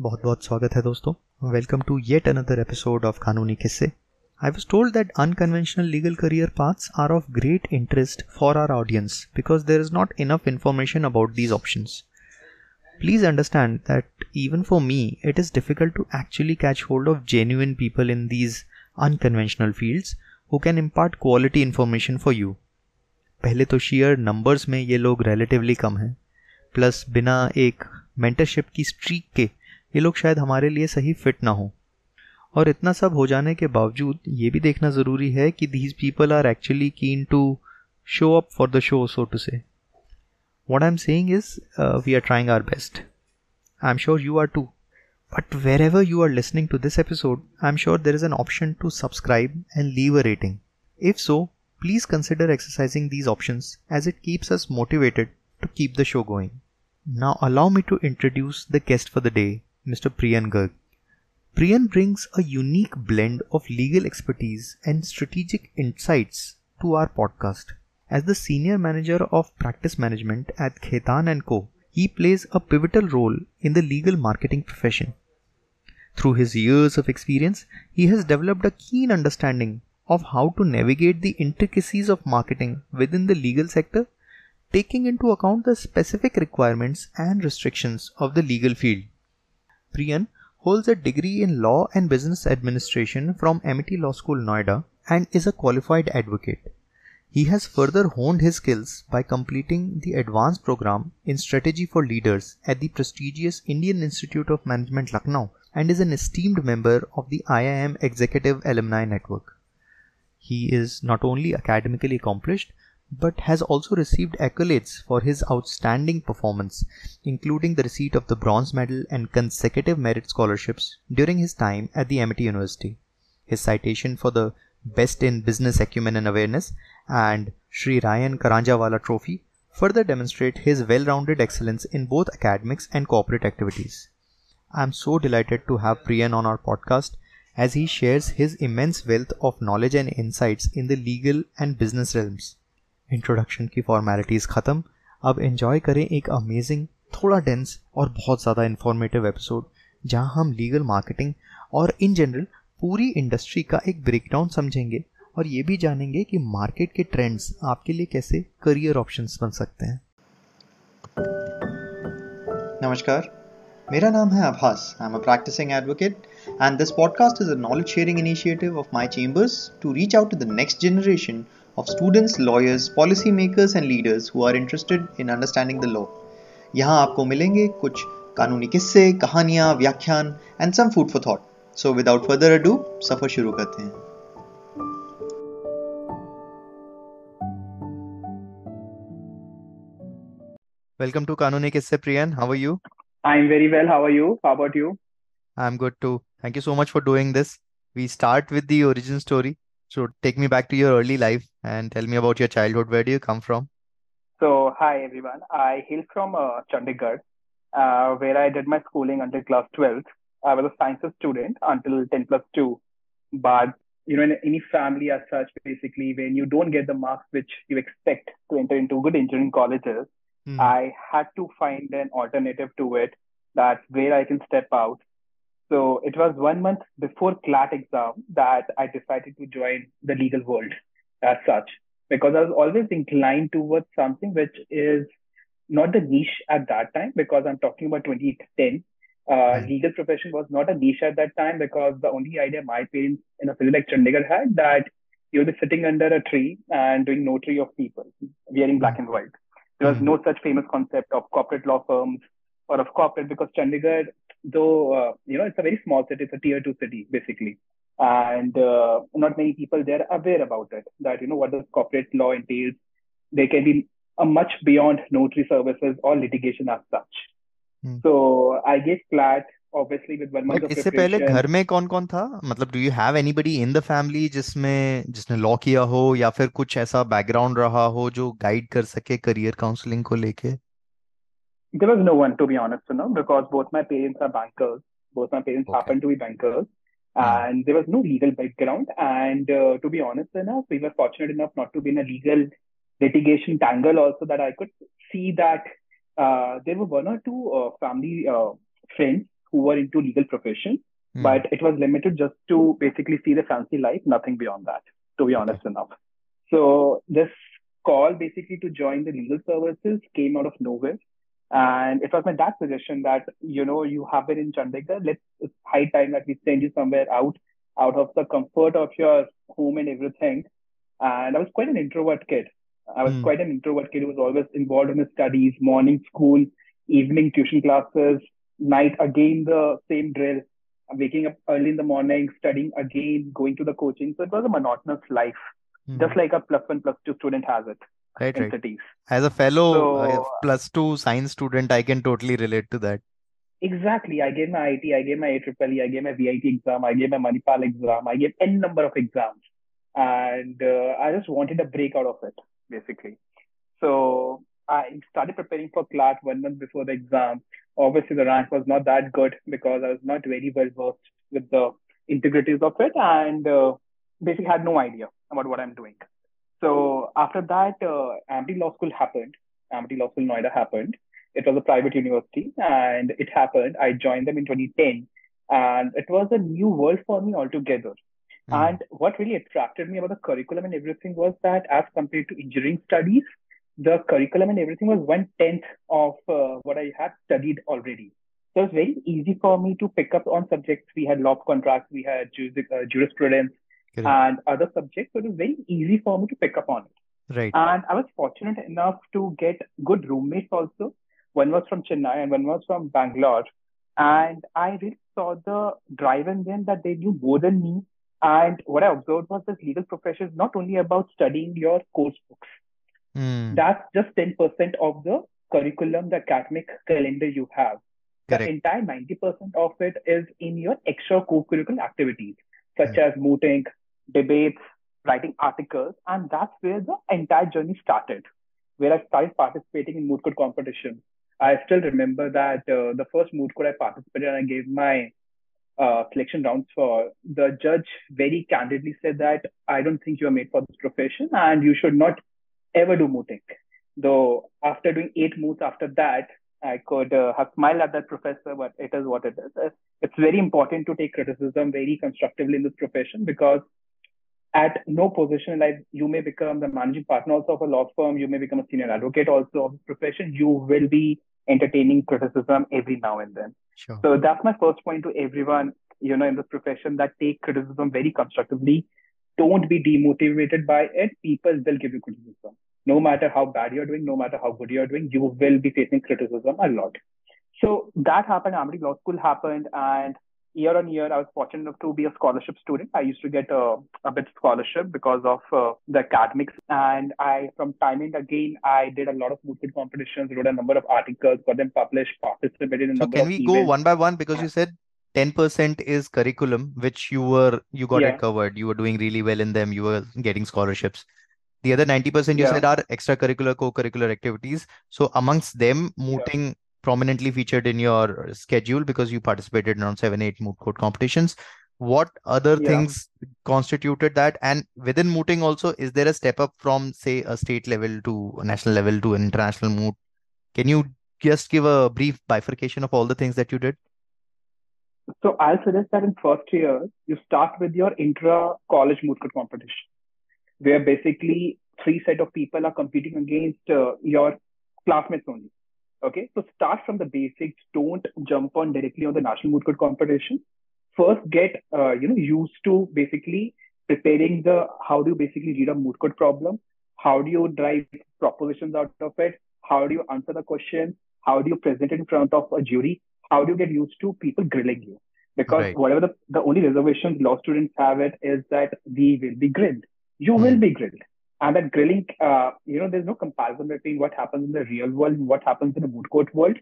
बहुत बहुत स्वागत है दोस्तों। Welcome to yet another episode of Kanooni Kisse I was told that unconventional legal career paths are of great interest for our audience because there is not enough information about these option please understand that even for me it is difficult to actually catch hold of genuine people in these unconventional fields who can impart quality information for you पहले तो share numbers में ये लोग relatively कम हैं। Plus बिना एक mentorship की streak के ये लोग शायद हमारे लिए सही फिट ना हो। और इतना सब हो जाने के बावजूद ये भी देखना ज़रूरी है कि these people are actually keen to show up for the show so to say what I am saying is we are trying our best I am sure you are too but wherever you are listening to this episode I am sure there is an option to subscribe and leave a rating if so please consider exercising these option as it keeps us motivated to keep the show going now allow me to introduce the guest for the day Mr. Priyan Garg. Priyan brings a unique blend of legal expertise and strategic insights to our podcast. As the senior manager of practice management at Khaitan & Co., he plays a pivotal role in the legal marketing profession. Through his years of experience, he has developed a keen understanding of how to navigate the intricacies of marketing within the legal sector, taking into account the specific requirements and restrictions of the legal field. Priyan holds a degree in Law and Business Administration from Amity Law School, Noida, and is a qualified advocate. He has further honed his skills by completing the advanced program in Strategy for Leaders at the prestigious Indian Institute of Management, Lucknow, and is an esteemed member of the IIM Executive Alumni Network. He is not only academically accomplished but has also received accolades for his outstanding performance, including the receipt of the bronze medal and consecutive merit scholarships during his time at the Amity University. His citation for the Best in Business Acumen and Awareness and Sri Raian Karanjawala Trophy further demonstrate his well-rounded excellence in both academics and corporate activities. I am so delighted to have Priyan on our podcast as he shares his immense wealth of knowledge and insights in the legal and business realms. Introduction की formalities ख़त्म। अब enjoy करें एक amazing थोड़ा dense और बहुत ज़्यादा informative episode जहाँ हम लीगल मार्केटिंग और इन जनरल पूरी इंडस्ट्री का एक ब्रेकडाउन समझेंगे और ये भी जानेंगे कि मार्केट के ट्रेंड्स आपके लिए कैसे करियर ऑप्शंस बन सकते हैं। नमस्कार, मेरा नाम है Abhas I am a practising advocate and this podcast is a knowledge sharing initiative of my chambers to reach out to the next generation of students, lawyers, policy makers and leaders who are interested in understanding the law. यहाँ आपको मिलेंगे कुछ कानूनी किस्से कहानियाँ व्याख्यान and some food for thought so without further ado सफ़र शुरू करते हैं। Welcome to Kanooni Kisse Priyan how are you I am very well how are you how about you I am good too thank you so much for doing this we start with the origin story So take me back to your early life and tell me about your childhood. Where do you come from? So hi everyone. I hail from uh, Chandigarh, uh, where I did my schooling until class 12th. I was a sciences student until 10 plus 2. But you know, in any family as such, basically, when you don't get the marks which you expect to enter into good engineering colleges, mm. I had to find an alternative to it. That's where I can step out so it was one month before CLAT exam that I decided to join the legal world as such, because I was always inclined towards something which is not the niche at that time, because I'm talking about 2010. Uh. Legal profession was not a niche at that time because the only idea my parents in a city like Chandigarh had that you'll be sitting under a tree and doing notary of people wearing black mm. and white. There was mm. no such famous concept of corporate law firms or of corporate because Chandigarh, though, uh, you know, it's a very small city, it's a tier two city basically. And uh, not many people there are aware about it, that, you know, what the corporate law entails. They can be a much beyond notary services or litigation as such. Hmm. So I gave CLAT obviously with one month But इससे पहले घर में कौन कौन था मतलब you have anybody in the family जिसमें जिसने law किया हो या फिर कुछ ऐसा background रहा हो जो guide कर सके career counselling को लेके there was no one to be honest, you know, because both my parents are bankers. Both my parents okay. happen to be bankers, hmm. and there was no legal background. And uh, to be honest enough, we were fortunate enough not to be in a legal litigation tangle. Also, that I could see that uh, there were one or two uh, family uh, friends who were into legal profession, mm. but it was limited just to basically see the fancy life, nothing beyond that, to be honest enough. So this call basically to join the legal services came out of nowhere. And it was my dad's suggestion that, you know, you have been in Chandigarh. Let's, it's high time that we send you somewhere out, out of the comfort of your home and everything. And I was quite an introvert kid. I was mm. quite an introvert kid who was always involved in his studies, morning school, evening tuition classes, night again the same drill, waking up early in the morning, studying again, going to the coaching. So it was a monotonous life, mm. just like a plus one, plus two student has it. Right, right. As a fellow so, uh, plus two science student, I can totally relate to that. Exactly. I gave my IIT, I gave my AIEEE, I gave my VIT exam, I gave my Manipal exam, I gave n number of exams. And uh, I just wanted a break out of it, basically. So I started preparing for CLAT one month before the exam. Obviously, the rank was not that good because I was not very well versed with the integrities of it and uh, basically had no idea about what I'm doing. So after that, uh, Amity Law School happened. Amity Law School Noida happened. It was a private university and it happened. I joined them in 2010 and it was a new world for me altogether. Mm. And what really attracted me about the curriculum and everything was that as compared to engineering studies, the curriculum and everything was one tenth of uh, what I had studied already. So it was very easy for me to pick up on subjects. We had law contracts, we had uh, jurisprudence, and other subjects. So it was very easy for me to pick up on it. Right. And I was fortunate enough to get good roommates also. One was from Chennai and one was from Bangalore. And I really saw the drive in them that they knew more than me. And what I observed was this legal profession is not only about studying your course books Mm. That's just 10% of the curriculum, the academic calendar you have. Correct. The entire 90% of it is in your extra co-curricular activities, such mm. as mooting, debates, writing articles. And that's where the entire journey started, where I started participating in moot court competition. I still remember that uh, the first moot court I participated, and I gave my uh, selection rounds for, the judge very candidly said that I don't think you're made for this profession and you should not ever do mooting. Though after doing eight moots after that, I could uh, have smiled at that professor, but it is what it is. It's very important to take criticism very constructively in this profession because at no position in life, you may become the managing partner also of a law firm, you may become a senior advocate also of this profession. You will be entertaining criticism every now and then. Sure. So that's my first point to everyone, you know, in this profession that take criticism very constructively don't be demotivated by it. People will give you criticism. No matter how bad you're doing, no matter how good you're doing, you will be facing criticism a lot. So that happened. Amity Law School happened, and year on year, I was fortunate enough to be a scholarship student. I used to get a, a bit scholarship because of uh, the academics. And I, from time and again, I did a lot of moot competitions, wrote a number of articles, got them published, participated in so can we events. go one by one? Because you said 10% is curriculum which you were you got yeah. it covered you were doing really well in them you were getting scholarships the other 90% you yeah. said are extracurricular co-curricular activities so amongst them mooting yeah. Prominently featured in your schedule because you participated in around 7 8 moot court competitions. What other things constituted that? And within mooting also is there a step up from say a state level to a national level to an international moot? Can you just give a brief bifurcation of all the things that you did? So I'll suggest that in first year, you start with your intra-college moot court competition, where basically three set of people are competing against uh, your classmates only. Okay, so start from the basics. Don't jump on directly on the national moot court competition. First, get uh, you know used to basically preparing the how do you basically read a moot court problem, how do you drive propositions out of it, how do you answer the question, how do you present it in front of a jury, how do you get used to people grilling you? Because right. whatever the, the only reservations law students have it is that we will be grilled. You mm. will be grilled. And that grilling, uh, you know, there's no comparison between what happens in the real world and what happens in the moot court world.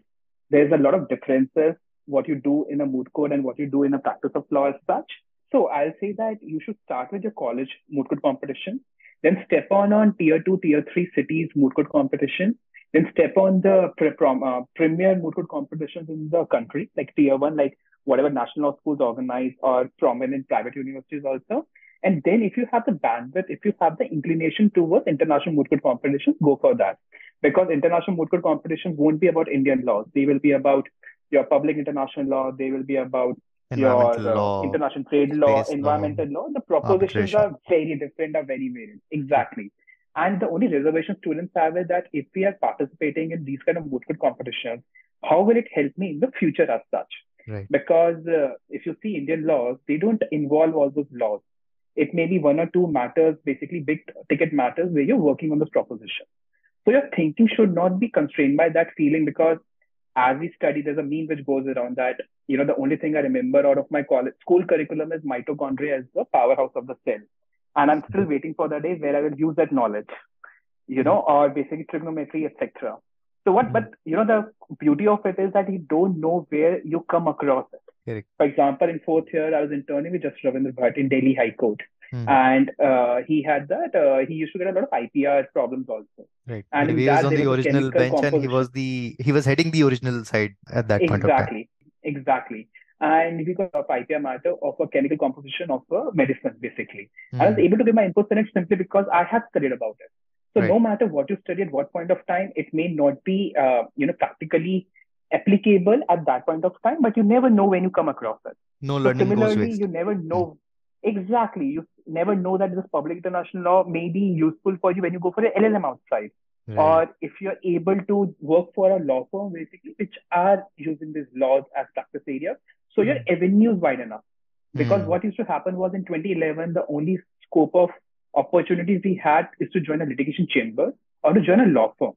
There's a lot of differences, what you do in a moot court and what you do in a practice of law as such. So I'll say that you should start with your college moot court competition, then step on on tier two, tier three cities moot court competition, then step on the pre- prom, uh, premier moot court competitions in the country, like tier one, like whatever national law schools organize or prominent private universities also. And then if you have the bandwidth, if you have the inclination towards international moot court competitions, go for that. Because international moot court competitions won't be about Indian laws. They will be about your public international law, they will be about your uh, law, international trade law, space law, environmental law. The propositions are very different, are very varied. Exactly. And the only reservation students have is that if we are participating in these kind of moot court competitions, how will it help me in the future as such? Right. Because uh, if you see Indian laws, they don't involve all those laws. It may be one or two matters, basically big ticket matters where you're working on this proposition. So your thinking should not be constrained by that feeling because as we study, there's a meme which goes around that, you know, the only thing I remember out of my college school curriculum is mitochondria as the powerhouse of the cell. And I'm still waiting for the day where I will use that knowledge, you know, or basically trigonometry, etc. So what, mm-hmm. but you know, the beauty of it is that you don't know where you come across it. Correct. For example, in fourth year, I was interning with Justice Ravindra Bhat in Delhi High Court. Hmm. And uh, he had that, uh, he used to get a lot of IPR problems also. Right. And he was on the original bench and he was the he was heading the original side at that point of time. Exactly, exactly. And we got a IPR matter of a chemical composition of a medicine, basically. I was Hmm. able to give my input on it simply because I have studied about it. So Right. no matter what you study at what point of time, it may not be, uh, you know, practically applicable at that point of time, but you never know when you come across it. No So learning goes similarly, you never know exactly. You never know that this public international law may be useful for you when you go for an LLM outside, Right. or if you're able to work for a law firm, basically, which are using these laws as practice areas. So your avenue is wide enough. Because Hmm. what used to happen was in 2011, the only scope of opportunities we had is to join a litigation chamber or to join a law firm.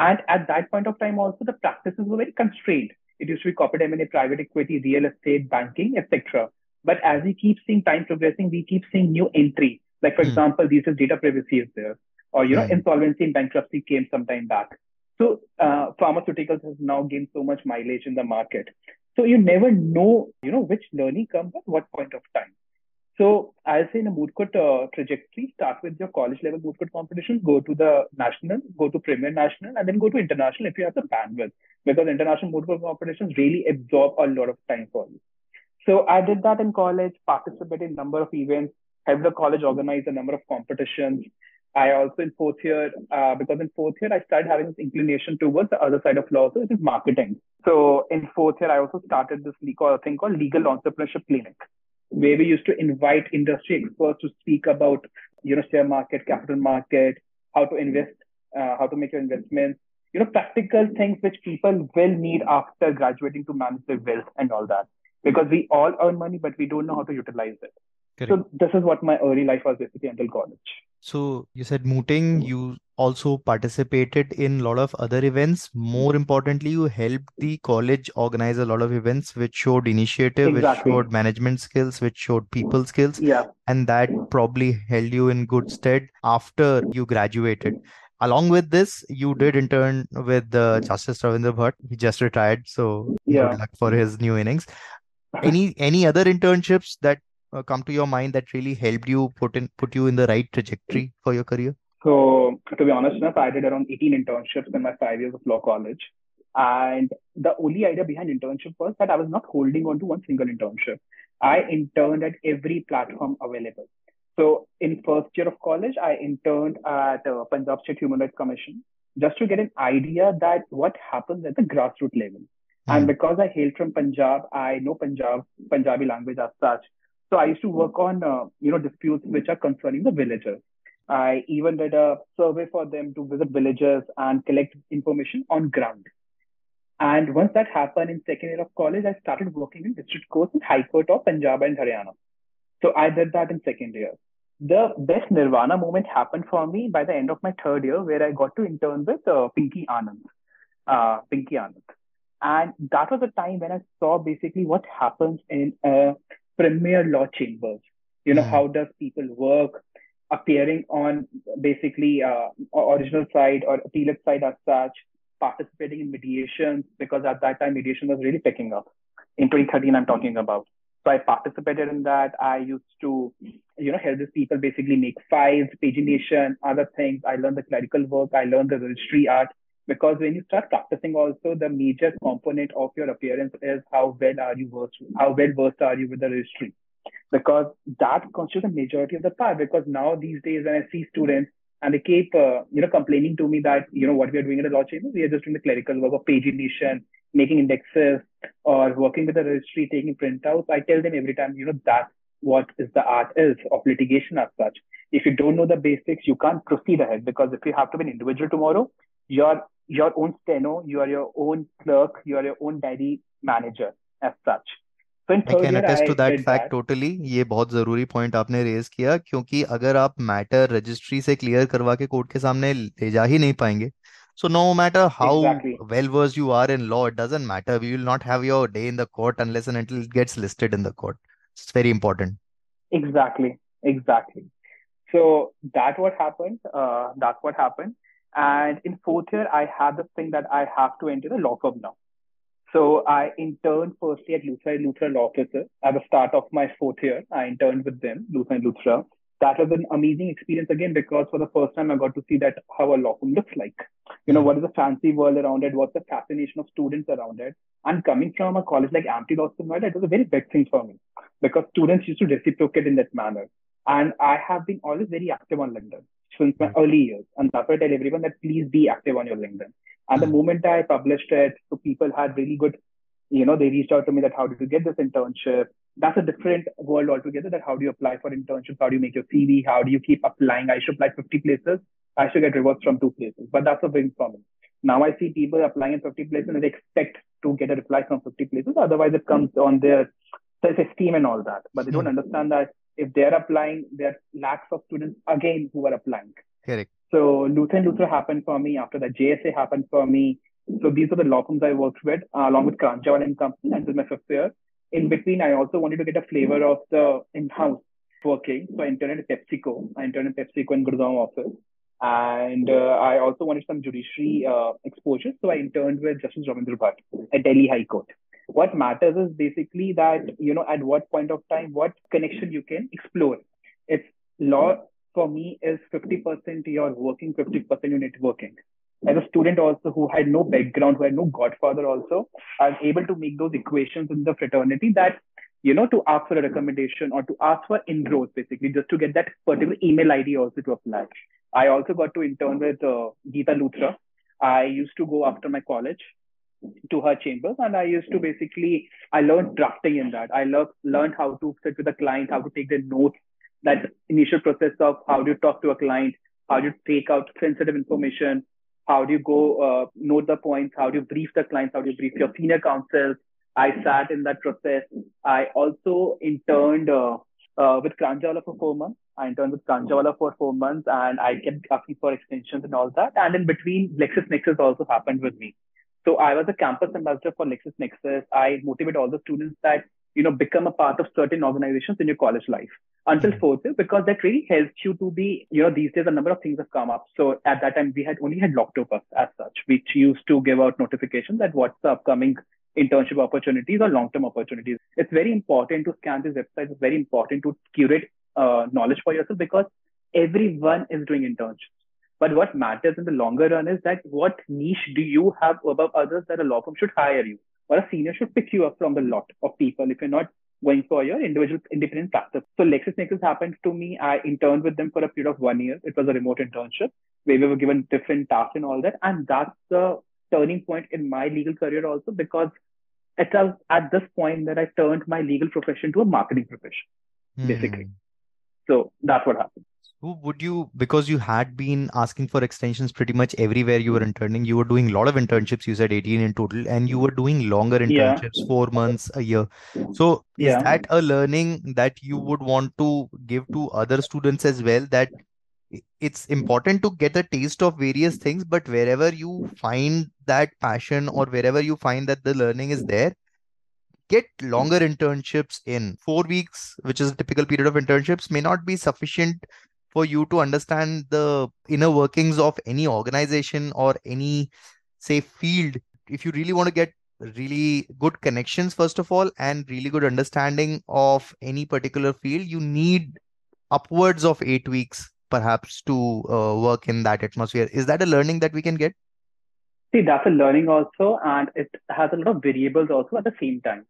And at that point of time, also the practices were very constrained. It used to be corporate M&A, private equity, real estate, banking, etc. But as we keep seeing time progressing, we keep seeing new entry. Like for Hmm. example, these are data privacy is there, or you know, Hmm. insolvency and bankruptcy came some time back. So uh, pharmaceuticals has now gained so much mileage in the market. So you never know, you know, which learning comes at what point of time. So I'll say in a moot court uh, trajectory, start with your college level moot court competitions, go to the national, go to premier national, and then go to international if you have the bandwidth, because international moot court competitions really absorb a lot of time for you. So I did that in college, participated in a number of events, helped the college organize a number of competitions. I also in fourth year, uh, because in fourth year I started having this inclination towards the other side of law, so it is marketing. So in fourth year, I also started this thing called Legal Entrepreneurship Clinic, where we used to invite industry experts to speak about, you know, share market, capital market, how to invest, uh, how to make your investments, you know, practical things which people will need after graduating to manage their wealth and all that. Because we all earn money, but we don't know how to utilize it. Correct. So this is what my early life was basically until college. So you said mooting, you also participated in a lot of other events. More importantly, you helped the college organize a lot of events which showed initiative, which showed management skills, which showed people skills, Yeah. and that probably held you in good stead after you graduated. Along with this, you did intern with uh, Justice Ravindra Bhat. He just retired, so Yeah. good luck for his new innings. Any any other internships that uh, come to your mind that really helped you put in put you in the right trajectory for your career? So to be honest enough, I did around 18 internships in my five years of law college. And the only idea behind internship was that I was not holding on to one single internship. I interned at every platform available. So in first year of college, I interned at uh, Punjab State Human Rights Commission just to get an idea that what happens at the grassroots level. And Hmm. because I hail from Punjab, I know Punjab, Punjabi language as such. So I used to work on, uh, you know, disputes which are concerning the villagers. I even did a survey for them to visit villages and collect information on ground. And once that happened in second year of college, I started working in district courts in High Court of Punjab and Haryana. So I did that in second year. The best Nirvana moment happened for me by the end of my third year, where I got to intern with uh, Pinky Anand. Uh, Pinky Anand. And that was a time when I saw basically what happens in uh, premier law chambers. You know, Mhm. how does people work, appearing on basically uh, original side or appellate side as such, participating in mediations, because at that time mediation was really picking up. In 2013, I'm talking about. So I participated in that. I used to, you know, help these people basically make files, pagination, other things. I learned the clerical work. I learned the registry art. Because when you start practicing also, the major component of your appearance is how well are you versed, how well versed are you with the registry. Because that constitutes the majority of the part. Because now these days when I see students and they keep, uh, you know, complaining to me that, you know, what we are doing in the law chamber, we are just doing the clerical work of pagination, making indexes or working with the registry, taking printouts, I tell them every time, you know, that what is the art is of litigation as such. If you don't know the basics, you can't proceed ahead because if you have to be an individual tomorrow, you're your own steno, you are your own clerk, you are your own diary manager as such. So in I can attest to that fact that. totally. ये बहुत जरूरी point आपने raise किया क्योंकि अगर आप matter registry से clear करवा के कोर्ट के सामने ले जा ही नहीं पाएंगे So no matter how exactly. well versed you are in law, it doesn't matter. We will not have your day in the court unless and until it gets listed in the court. It's very important. Exactly. Exactly. So that what happened. Uh, that's what happened. And in fourth year, I had the thing that I have to enter the law firm now. So I interned firstly at Luthra Luthra Law Offices at the start of my fourth year. I interned with them, Luthra and Luthra. That was an amazing experience again because for the first time I got to see that how a law firm looks like. You know, hmm. what is the fancy world around it? What's the fascination of students around it? And coming from a college like Amity Law School, it was a very big thing for me because students used to reciprocate in that manner. And I have been always very active on LinkedIn since my early years. And that's why I tell everyone that please be active on your LinkedIn. And the hmm. moment I published it, so people had really good, you know, they reached out to me that how did you get this internship? That's a different world altogether. That how do you apply for internships? How do you make your CV? How do you keep applying? I should apply 50 places. I should get rewards from two places. But that's a big problem. Now I see people applying in 50 places and they expect to get a reply from 50 places. Otherwise, it comes on their self-esteem and all that. But they don't hmm. understand that if they're applying, there are lakhs of students again who are applying. Correct. So Luthra and Luthra happened for me. After that, JSA happened for me. So these are the law firms I worked with, uh, along with Karanjawala and Company until my fifth year. In between, I also wanted to get a flavor of the in-house working. So I interned at PepsiCo. I interned at PepsiCo in Gurgaon office. And uh, I also wanted some judiciary uh, exposure. So I interned with Justice Ravindra Bhat at Delhi High Court. What matters is basically that, you know, at what point of time, what connection you can explore. It's law for me is 50% you're working, 50% you're networking. As a student also who had no background, who had no godfather also, I was able to make those equations in the fraternity that, you know, to ask for a recommendation or to ask for inroads, basically, just to get that particular email ID also to apply. I also got to intern with uh, Geeta Luthra. I used to go after my college to her chambers and i used to basically i learned drafting in that i learned learned how to sit with the client how to take the notes that initial process of how do you talk to a client how do you take out sensitive information how do you go uh, note the points how do you brief the clients how do you brief your senior counsel i sat in that process i also interned uh, uh, with Karanjawala for four months. I interned with Karanjawala for four months and I kept asking for extensions and all that. And in between, LexisNexis also happened with me. So I was a campus ambassador for LexisNexis. I motivate all the students that, you know, become a part of certain organizations in your college life until mm-hmm. fourth year because that really helps you to be, you know, these days a number of things have come up. So at that time we had only had Lawctopus as such, which used to give out notifications that what's the upcoming internship opportunities or long-term opportunities. It's very important to scan these websites. It's very important to curate uh, knowledge for yourself because everyone is doing internships. But what matters in the longer run is that what niche do you have above others that a law firm should hire you or a senior should pick you up from the lot of people if you're not going for your individual independent practice. So LexisNexis happened to me. I interned with them for a period of one year. It was a remote internship where we were given different tasks and all that. And that's the turning point in my legal career also because it was at this point that I turned my legal profession to a marketing profession, mm. basically. So that's what happened. Who would you, because you had been asking for extensions pretty much everywhere you were interning, you were doing a lot of internships, you said 18 in total, and you were doing longer internships, yeah. four months, a year. So, yeah. is that a learning that you would want to give to other students as well? That it's important to get a taste of various things, but wherever you find that passion or wherever you find that the learning is there, get longer internships in four weeks which is a typical period of internships may not be sufficient for you to understand the inner workings of any organization or any say field if you really want to get really good connections first of all and really good understanding of any particular field you need upwards of 8 weeks perhaps to uh, work in that atmosphere. Is that a learning that we can get? See that's a learning also and it has a lot of variables also at the same time.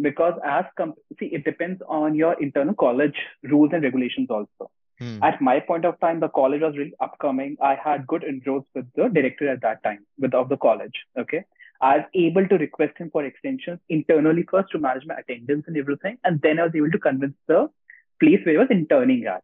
Because as com- see it depends on your internal college rules and regulations also Hmm. At my point of time, the college was really upcoming. I had good inroads with the director at that time with of the college. Okay. I was able to request him for extensions internally first to manage my attendance and everything. And then I was able to convince the place where I was interning at.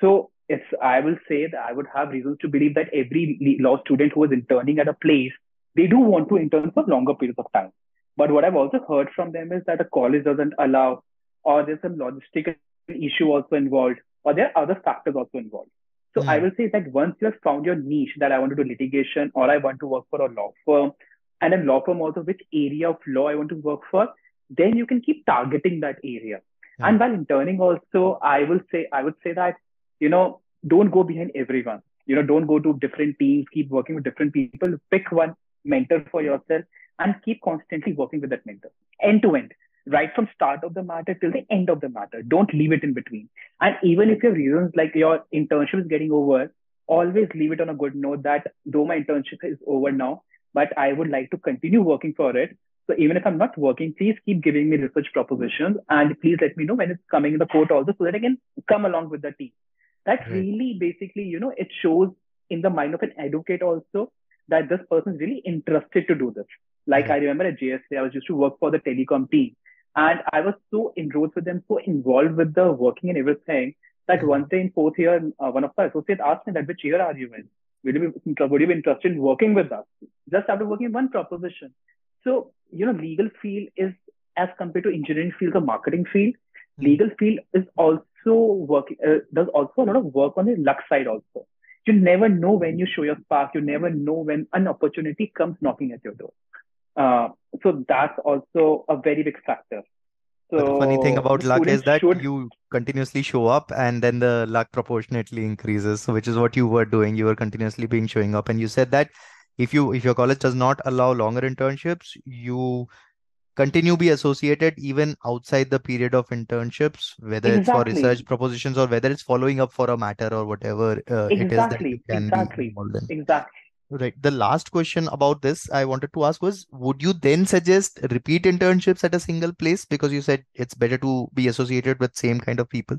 So it's I will say that I would have reasons to believe that every law student who is interning at a place, they do want to intern for longer periods of time. But what I've also heard from them is that the college doesn't allow, or there's some logistical issue also involved, or there are other factors also involved. So mm. I will say that once you have found your niche that I want to do litigation or I want to work for a law firm and a law firm also which area of law I want to work for, then you can keep targeting that area. Mm. And while interning also, I will say I would say that, you know, don't go behind everyone. You know, don't go to different teams, keep working with different people, pick one mentor for yourself and keep constantly working with that mentor end to end right from start of the matter till the end of the matter. Don't leave it in between. And even if your reasons like your internship is getting over always leave it on a good note that though my internship is over now but i would like to continue working for it. So even if i'm not working please keep giving me research propositions and please let me know when it's coming in the court also so that i can come along with the team. That right. really basically you know it shows in the mind of an advocate also that this person is really interested to do this. Like I remember at JSA, I was used to work for the telecom team and I was so enrolled with them, so involved with the working and everything that mm-hmm. one day in fourth year, uh, one of our associates asked me that which year are you in? Would you, be, would you be interested in working with us? Just after working one proposition. So, you know, legal field is as compared to engineering field or marketing field, mm-hmm. legal field is also working, uh, does also a lot of work on the luck side also you never know when you show your spark. You never know when an opportunity comes knocking at your door. Uh, so that's also a very big factor. So but the funny thing about luck is that should... you continuously show up and then the luck proportionately increases. Which is what you were doing. You were continuously being showing up. And you said that if you if your college does not allow longer internships, you continue be associated even outside the period of internships whether exactly. it's for research propositions or whether it's following up for a matter or whatever uh, exactly. it is that you can exactly. be involved in exactly right the last question about this i wanted to ask was would you then suggest repeat internships at a single place because you said it's better to be associated with same kind of people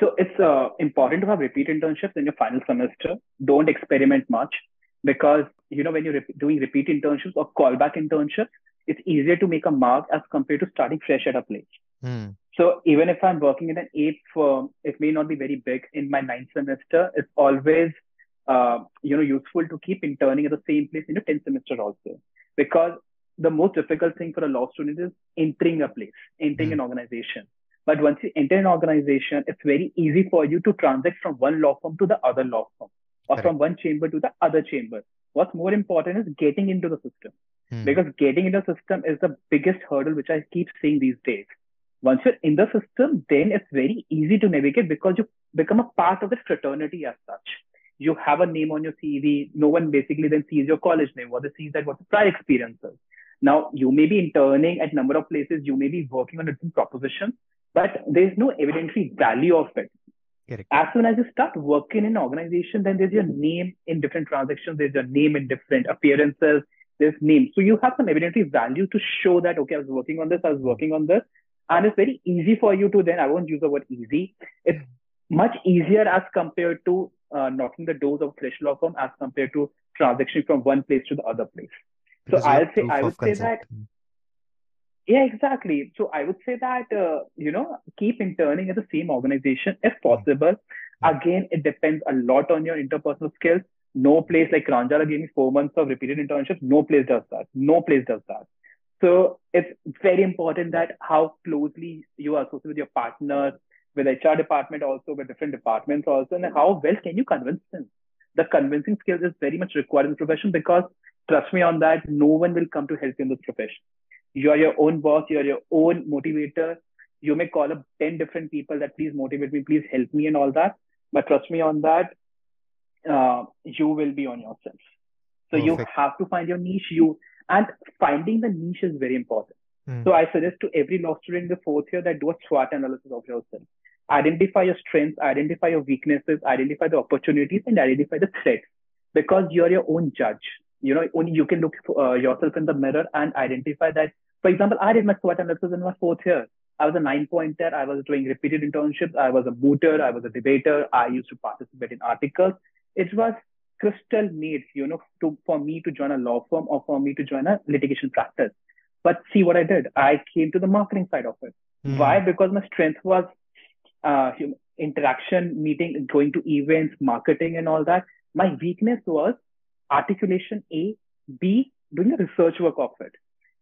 so it's uh, important to have repeat internships in your final semester don't experiment much because you know when you're re- doing repeat internships or callback internships it's easier to make a mark as compared to starting fresh at a place. Mm. So even if I'm working in an eighth firm, it may not be very big in my ninth semester. It's always uh, you know useful to keep interning at the same place in your tenth semester also, because the most difficult thing for a law student is entering a place, entering mm. an organization. But once you enter an organization, it's very easy for you to transact from one law firm to the other law firm, or Correct. from one chamber to the other chamber. What's more important is getting into the system. Hmm. Because getting in the system is the biggest hurdle, which I keep seeing these days. Once you're in the system, then it's very easy to navigate because you become a part of the fraternity as such. You have a name on your CV. No one basically then sees your college name. What they see is that what the prior experiences. Now, you may be interning at number of places. You may be working on a different propositions, but there's no evidentiary value of it. Correct. As soon as you start working in an organization, then there's your name in different transactions. There's your name in different appearances There's name. So you have some evidentiary value to show that, okay, I was working on this, I was working on this. And it's very easy for you to then, I won't use the word easy. It's much easier as compared to uh, knocking the doors of fresh law firm as compared to transitioning from one place to the other place. So I'll say, I would say that, yeah, exactly. So I would say that, uh, you know, keep interning at the same organization if possible. Again, it depends a lot on your interpersonal skills no place like Karanjawala gave me four months of repeated internships. No place does that. No place does that. So it's very important that how closely you are associated with your partner, with HR department also, with different departments also, and how well can you convince them. The convincing skills is very much required in the profession because trust me on that, no one will come to help you in this profession. You are your own boss, you are your own motivator. You may call up 10 different people that please motivate me, please help me and all that. But trust me on that, uh, you will be on yourself. So Perfect. you have to find your niche. You and finding the niche is very important. Mm. So I suggest to every law student in the fourth year that do a SWOT analysis of yourself. Identify your strengths, identify your weaknesses, identify the opportunities, and identify the threats. Because you're your own judge. You know, only you can look uh, yourself in the mirror and identify that. For example, I did my SWOT analysis in my fourth year. I was a nine pointer. I was doing repeated internships. I was a mooter. I was a debater. I used to participate in articles it was crystal made, you know, to for me to join a law firm or for me to join a litigation practice. But see what I did. I came to the marketing side of it. Mm. Why? Because my strength was uh, interaction, meeting, going to events, marketing, and all that. My weakness was articulation. A, B, doing the research work of it.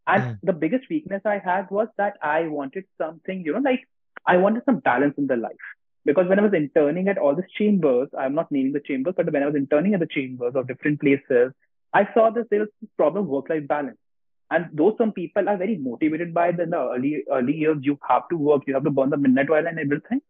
And mm. the biggest weakness I had was that I wanted something, you know, like I wanted some balance in the life. Because when I was interning at all these chambers, I'm not naming the chambers, but when I was interning at the chambers of different places, I saw that there was this problem work-life balance. And though some people are very motivated by the, the early early years, you have to work, you have to burn the midnight oil and everything.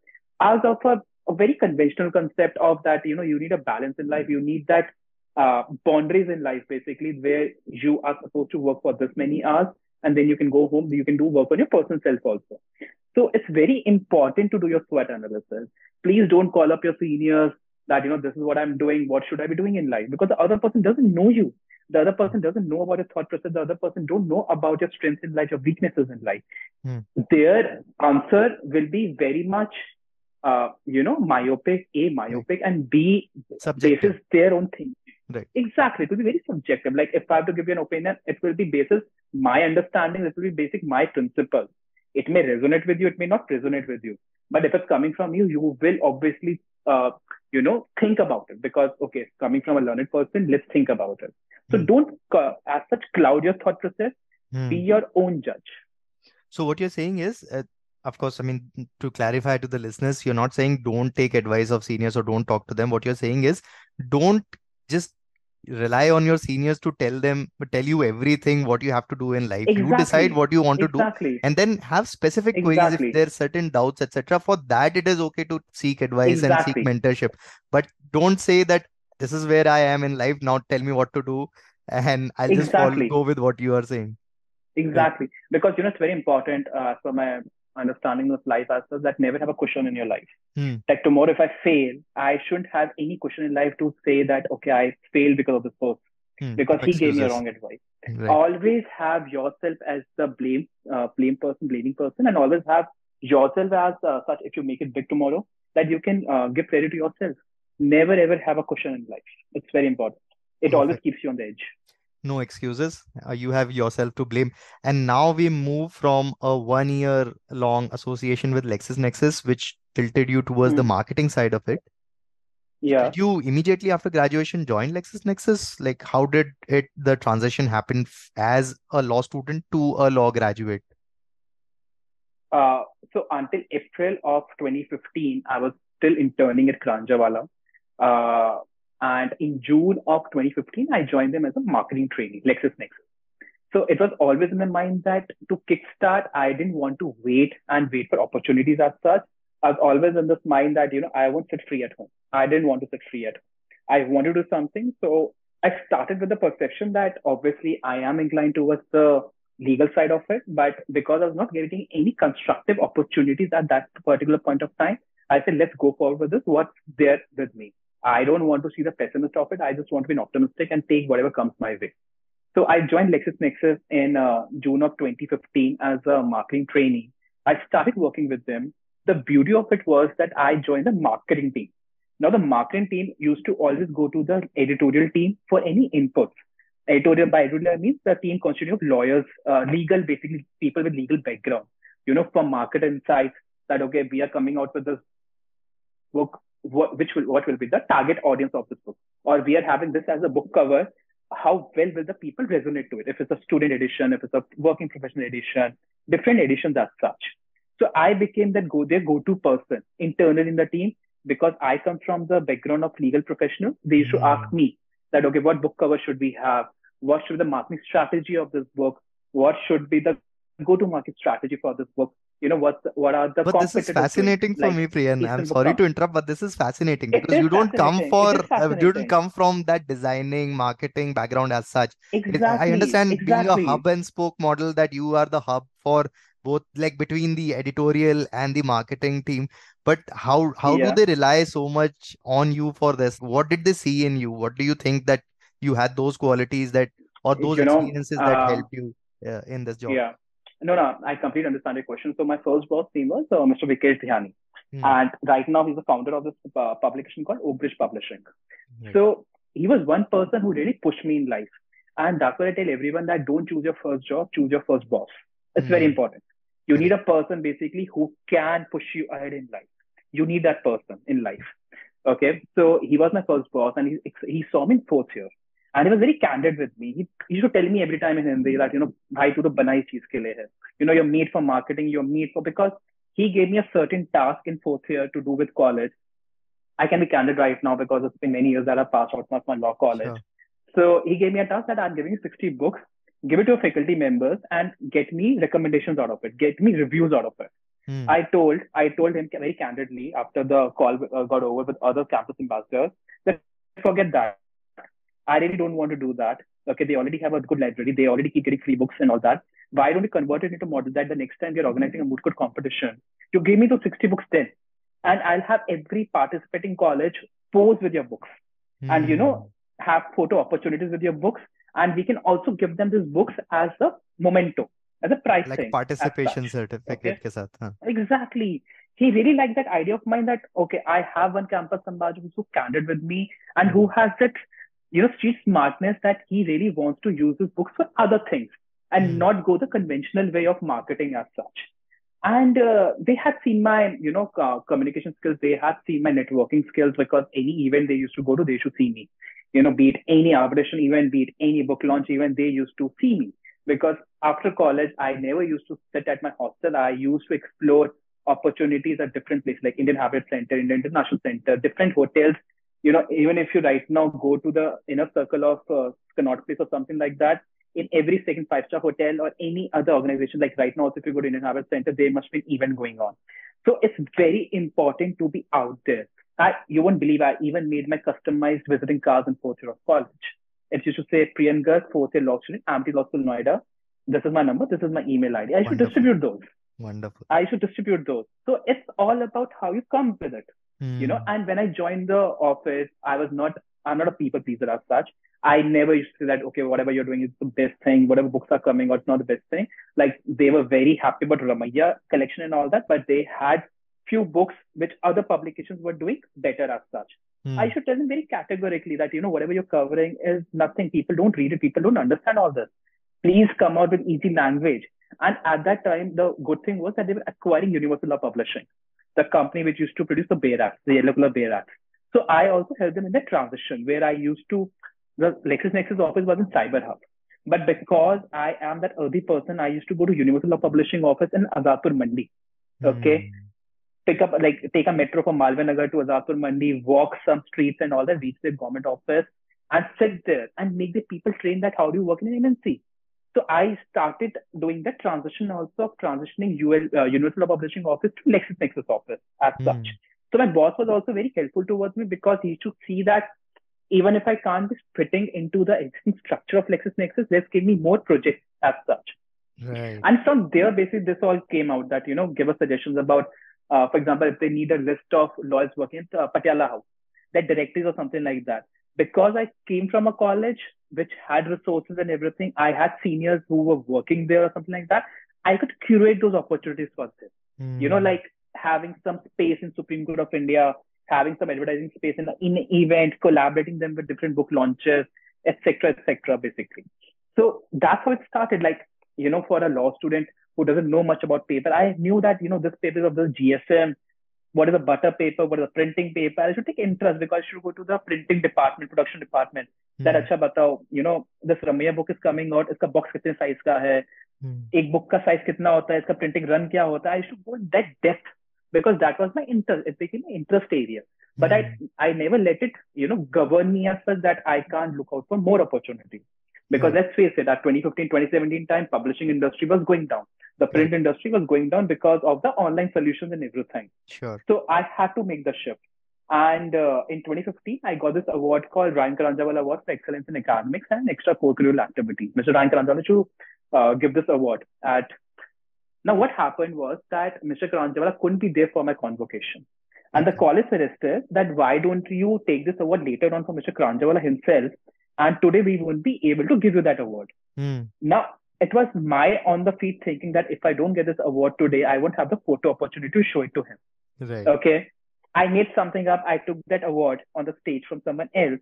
As of a, a very conventional concept of that, you know, you need a balance in life. You need that uh, boundaries in life, basically, where you are supposed to work for this many hours and then you can go home, you can do work on your personal self also. So it's very important to do your SWOT analysis. Please don't call up your seniors that, you know, this is what I'm doing. What should I be doing in life? Because the other person doesn't know you. The other person doesn't know about your thought process. The other person don't know about your strengths in life, your weaknesses in life. Hmm. Their answer will be very much, uh, you know, myopic, A, myopic, and B, Subjective. basis their own thing. Right. Exactly. It will be very subjective. Like if I have to give you an opinion, it will be basis my understanding. It will be basic my principles. It may resonate with you. It may not resonate with you. But if it's coming from you, you will obviously, uh, you know, think about it because okay, it's coming from a learned person. Let's think about it. So mm. don't, uh, as such, cloud your thought process. Mm. Be your own judge. So what you're saying is, uh, of course, I mean to clarify to the listeners, you're not saying don't take advice of seniors or don't talk to them. What you're saying is, don't just rely on your seniors to tell them tell you everything what you have to do in life exactly. you decide what you want to exactly. do and then have specific exactly. queries if there's certain doubts etc for that it is okay to seek advice and seek mentorship but don't say that this is where i am in life now tell me what to do and i'll just follow, go with what you are saying exactly because you know it's very important uh, for my understanding of life as such that never have a cushion in your life. Hmm. Like tomorrow, if I fail, I shouldn't have any cushion in life to say that, okay, I failed because of this person, hmm. because he gave me a wrong advice. Right. Always have yourself as the blame, uh, blame person, blaming person, and always have yourself as uh, such. If you make it big tomorrow, that you can uh, give credit to yourself. Never ever have a cushion in life. It's very important. It always keeps you on the edge no excuses uh, you have yourself to blame and now we move from a one year long association with LexisNexis which tilted you towards mm. the hmm. marketing side of it yeah did you immediately after graduation join LexisNexis like how did it the transition happen as a law student to a law graduate uh, so until april of 2015 i was still interning at Karanjawala. Uh, and in June of 2015, I joined them as a marketing trainee, LexisNexis. So it was always in my mind that to kickstart, I didn't want to wait and wait for opportunities as such. I was always in this mind that, you know, I won't sit free at home. I didn't want to sit free at home. I wanted to do something. So I started with the perception that obviously I am inclined towards the legal side of it. But because I was not getting any constructive opportunities at that particular point of time, I said, let's go forward with this. What's there with me? I don't want to see the pessimist of it. I just want to be optimistic and take whatever comes my way. So I joined LexisNexis in uh, June of 2015 as a marketing trainee. I started working with them. The beauty of it was that I joined the marketing team. Now the marketing team used to always go to the editorial team for any inputs. Editorial by editorial means the team consisting of lawyers, uh, legal, basically people with legal background. You know, from market insights that okay, we are coming out with this book what, which will, what will be the target audience of this book? Or we are having this as a book cover. How well will the people resonate to it? If it's a student edition, if it's a working professional edition, different editions as such. So I became that go their go-to person internally in the team because I come from the background of legal professionals. They used to hmm. ask me that, okay, what book cover should we have? What should be the marketing strategy of this book? What should be the go-to market strategy for this book? You know what what are the but this is fascinating for like, me priyan i'm sorry to interrupt but this is fascinating because you don't come for uh, you don't come from that designing marketing background as such. Exactly, i understand exactly. being a hub and spoke model that you are the hub for both like between the editorial and the marketing team but how how yeah. do they rely so much on you for this? What did they see in you? What do you think that you had those qualities that or those you know, experiences that uh, helped you uh, in this job? yeah no, no, I completely understand your question. So my first boss team was uh, Mr. Vikesh Hmm. And right now he's the founder of this uh, publication called Oakbridge Publishing. So he was one person who really pushed me in life. And that's why I tell everyone that don't choose your first job, choose your first boss. It's mm. very hmm. important. You need a person basically who can push you ahead in life. You need that person in life. Okay. So he was my first boss and he, he saw me in fourth year. And he was very candid with me. He, he used to tell me every time in Hindi that, you know, bhai tu to banai cheez ke liye hai. You know, you're made for marketing, you're made for, because he gave me a certain task in fourth year to do with college. I can be candid right now because it's been many years that I've passed out of my law college. Sure. So he gave me a task that I'm giving you 60 books, give it to your faculty members and get me recommendations out of it, get me reviews out of it. Hmm. I told I told him very candidly after the call uh, got over with other campus ambassadors that forget that. I really don't want to do that. Okay, they already have a good library. They already keep getting free books and all that. Why don't we convert it into a model that the next time we are organizing a moot court competition, you give me those 60 books then, and I'll have every participating college pose with your books, hmm. and you know have photo opportunities with your books, and we can also give them these books as a memento as a price like thing, participation certificate okay? huh? exactly he really liked that idea of mine that okay i have one campus ambassador who's so candid with me and who has that you know street smartness that he really wants to use his books for other things and mm. not go the conventional way of marketing as such and uh, they had seen my you know uh, communication skills they had seen my networking skills because any event they used to go to they should see me you know be it any arbitration event be it any book launch event they used to see me because after college, I never used to sit at my hostel. I used to explore opportunities at different places like Indian Habitat Center, Indian International Center, different hotels. You know, even if you right now go to the inner circle of uh, Connaught Place or something like that, in every second five star hotel or any other organization, like right now, also if you go to Indian Habitat Center, there must be an event going on. So it's very important to be out there. I, you won't believe I even made my customized visiting cards in fourth year of college. It used to say Priyan Garg, fourth year law student, Amity Law School, Noida. This is my number. This is my email ID. I should distribute those. Wonderful. I should distribute those. So it's all about how you come with it. Mm. You know, and when I joined the office, I was not, I'm not a people pleaser as such. I never used to say that, okay, whatever you're doing is the best thing, whatever books are coming or it's not the best thing. Like they were very happy about Ramaiya collection and all that, but they had few books which other publications were doing better as such. Mm. I should tell them very categorically that, you know, whatever you're covering is nothing. People don't read it. People don't understand all this. Please come out with easy language. And at that time, the good thing was that they were acquiring Universal Law Publishing, the company which used to produce the Bare Acts, the Yellow Color Bare Acts. So I also helped them in the transition where I used to, the LexisNexis office was in Cyber Hub. But because I am that early person, I used to go to Universal Law Publishing office in Azadpur Mandi. Okay. Mm pick up like take a metro from Malviya Nagar to Azadpur Mandi, walk some streets and all that, reach the government office and sit there and make the people train that how do you work in an MNC. So I started doing that transition also of transitioning UL, uh, Universal Law Publishing Office to LexisNexis office as mm. such. So my boss was also very helpful towards me because he should see that even if I can't be fitting into the existing structure of LexisNexis, let's give me more projects as such. Right. And from there, basically, this all came out that, you know, give us suggestions about uh, for example, if they need a list of lawyers working at uh, Patiala House, that directories or something like that. Because I came from a college which had resources and everything, I had seniors who were working there or something like that. I could curate those opportunities for them. Mm. You know, like having some space in Supreme Court of India, having some advertising space in in event, collaborating them with different book launches, etc., etc. basically. So that's how it started. Like, you know, for a law student, who doesn't know much about paper. I knew that, you know, this paper is of the GSM. What is a butter paper? What is a printing paper? I should take interest because I should go to the printing department, production department. Hmm. That अच्छा बताओ, you know, this Ramaya book is coming out. इसका box कितने size का है? Hmm. एक book का size कितना होता है? इसका printing run क्या होता है? I should go in that depth because that was my interest. It became my interest area. But I hmm. I never let it, you know, govern me as such that I can't look out for more opportunities. Because let's face it, at 2015, 2017 time, publishing industry was going down the print industry was going down because of the online solutions and everything. Sure. So I had to make the shift. And uh, in 2015, I got this award called Raian Karanjawala Award for Excellence in Academics and Extracurricular Activities. Mr. Raian Karanjawala to uh, give this award at. Now, what happened was that Mr. Karanjawala couldn't be there for my convocation. And the college suggested that why don't you take this award later on for Mr. Karanjawala himself? And today we won't be able to give you that award. Mm. Now, it was my on the feet thinking that if I don't get this award today, I won't have the photo opportunity to show it to him. Right. Okay. I made something up. I took that award on the stage from someone else.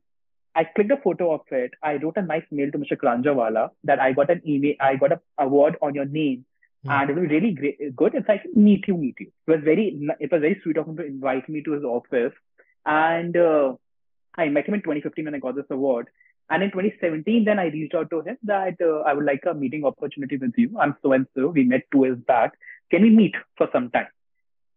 I clicked a photo of it. I wrote a nice mail to Mr. Karanjawala that I got an email, I got an award on your name. Mm. And it was really great, good. It's like meet you, meet you. It was very, it was very sweet of him to invite me to his office. And uh, I met him in 2015 when I got this award. And in 2017, then I reached out to him that uh, I would like a meeting opportunity with you. I'm so and so. We met two years back. Can we meet for some time?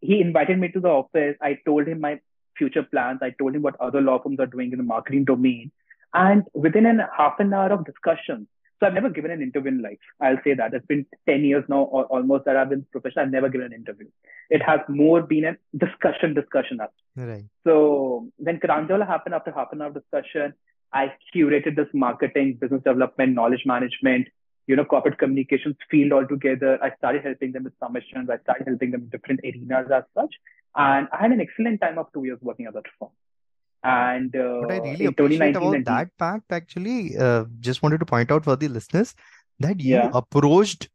He invited me to the office. I told him my future plans. I told him what other law firms are doing in the marketing domain. And within an half an hour of discussion, so I've never given an interview in life. I'll say that. It's been 10 years now, or almost that I've been professional. I've never given an interview. It has more been a discussion, discussion. Right. So when Karanjawala happened after half an hour discussion, I curated this marketing, business development, knowledge management, you know, corporate communications field altogether. I started helping them with submissions. I started helping them in different arenas as such. And I had an excellent time of two years working at that firm. And uh, what I really appreciate about that fact, actually, uh, just wanted to point out for the listeners that you yeah. approached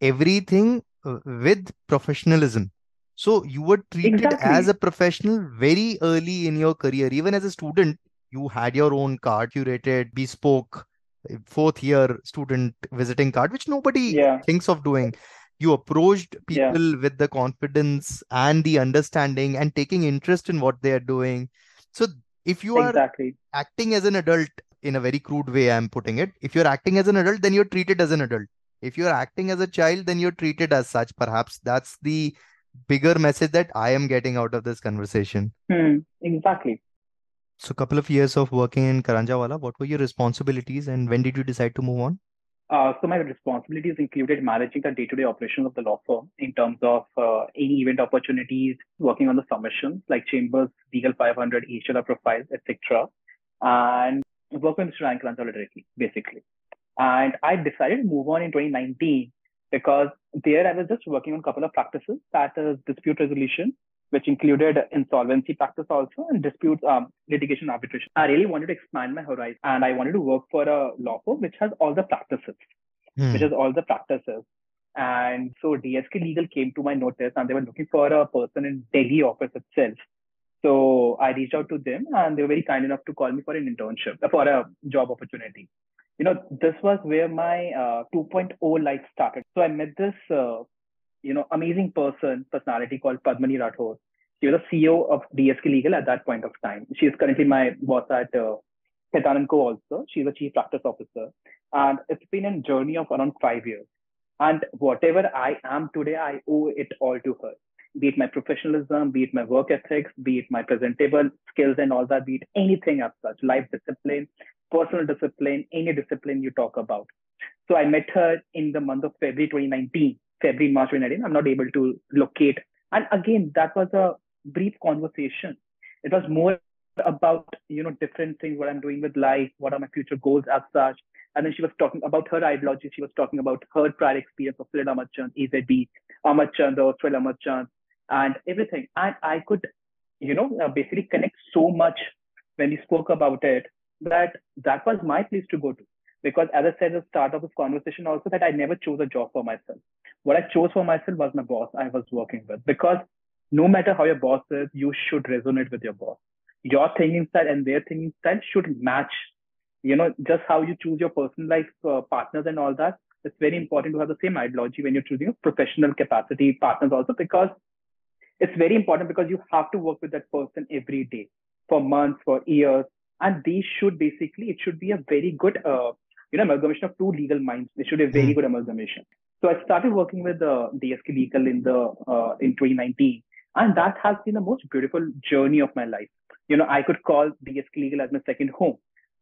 everything uh, with professionalism. So you were treated exactly. as a professional very early in your career. Even as a student, you had your own card, curated, bespoke, fourth year student visiting card, which nobody yeah. thinks of doing you approached people yeah. with the confidence and the understanding and taking interest in what they are doing so if you are exactly. acting as an adult in a very crude way i'm putting it if you're acting as an adult then you're treated as an adult if you're acting as a child then you're treated as such perhaps that's the bigger message that i am getting out of this conversation hmm, exactly so a couple of years of working in karanjawala what were your responsibilities and when did you decide to move on uh, so my responsibilities included managing the day-to-day operations of the law firm in terms of uh, any event opportunities, working on the submissions like Chambers, Legal 500, HLR profiles, etc., and working with. Raian Karanjawala directly, basically. And I decided to move on in 2019 because there I was just working on a couple of practices, that is dispute resolution, which included insolvency practice also and dispute um, litigation arbitration. I really wanted to expand my horizon and I wanted to work for a law firm which has all the practices, hmm. which has all the practices. And so DSK Legal came to my notice and they were looking for a person in Delhi office itself. So I reached out to them and they were very kind enough to call me for an internship, for a job opportunity. You know, this was where my uh, 2.0 life started. So I met this uh, you know, amazing person, personality called Padmini Rathore. She was the CEO of DSK Legal at that point of time. She is currently my boss at uh, also. She's a chief practice officer. And it's been a journey of around five years. And whatever I am today, I owe it all to her. Be it my professionalism, be it my work ethics, be it my presentable skills and all that, be it anything as such, life discipline, personal discipline, any discipline you talk about. So I met her in the month of February 2019 February, March 2019. I did, I'm not able to locate. And again, that was a brief conversation. It was more about, you know, different things, what I'm doing with life, what are my future goals as such. And then she was talking about her ideology. She was talking about her prior experience of Syed Ahmad Chand, AZB, Ahmad Chand, the Australia Ahmad and everything. And I could, you know, uh, basically connect so much when we spoke about it that that was my place to go to. Because as I said at the start of this conversation also that I never chose a job for myself what I chose for myself was my boss I was working with because no matter how your boss is, you should resonate with your boss. Your thinking style and their thinking style should match. You know, just how you choose your personal life uh, partners and all that. It's very important to have the same ideology when you're choosing a professional capacity partners also because it's very important because you have to work with that person every day for months, for years. And they should basically, it should be a very good, uh, you know, amalgamation of two legal minds. It should be a very hmm. good amalgamation. So I started working with the DSK Legal in the uh, in 2019, and that has been the most beautiful journey of my life. You know, I could call DSK Legal as my second home.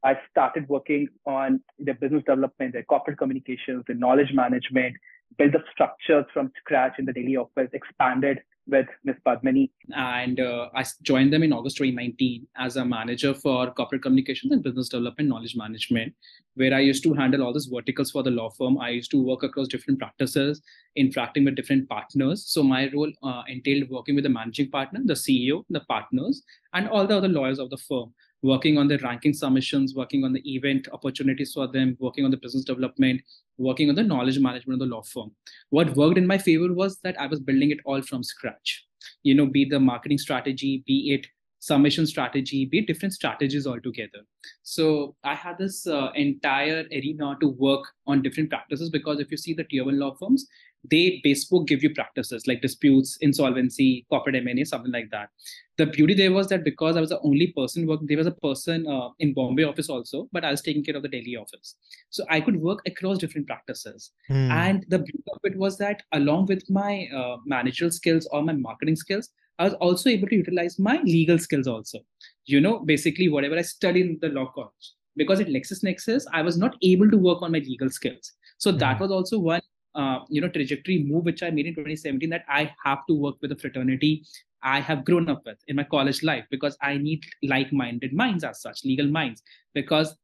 I started working on the business development, the corporate communications, the knowledge management, build the structures from scratch in the Delhi office, expanded with Ms. Padmini. And uh, I joined them in August 2019 as a manager for corporate communications and business development knowledge management, where I used to handle all these verticals for the law firm. I used to work across different practices, interacting with different partners. So my role uh, entailed working with the managing partner, the CEO, the partners, and all the other lawyers of the firm working on the ranking submissions, working on the event opportunities for them, working on the business development, working on the knowledge management of the law firm. What worked in my favor was that I was building it all from scratch. You know, be the marketing strategy, be it submission strategy, be it different strategies altogether. So I had this uh, entire arena to work on different practices because if you see the tier one law firms, they bespoke give you practices like disputes, insolvency, corporate M&A, something like that. The beauty there was that because I was the only person working, there was a person uh, in Bombay office also, but I was taking care of the Delhi office. So I could work across different practices. Mm. And the beauty of it was that along with my uh, managerial skills or my marketing skills, I was also able to utilize my legal skills also. You know, basically whatever I studied in the law college. Because at LexisNexis, I was not able to work on my legal skills. So mm. that hmm. was also one uh, you know trajectory move which I made in 2017 that I have to work with a fraternity I have grown up with in my college life because I need like-minded minds as such, legal minds, because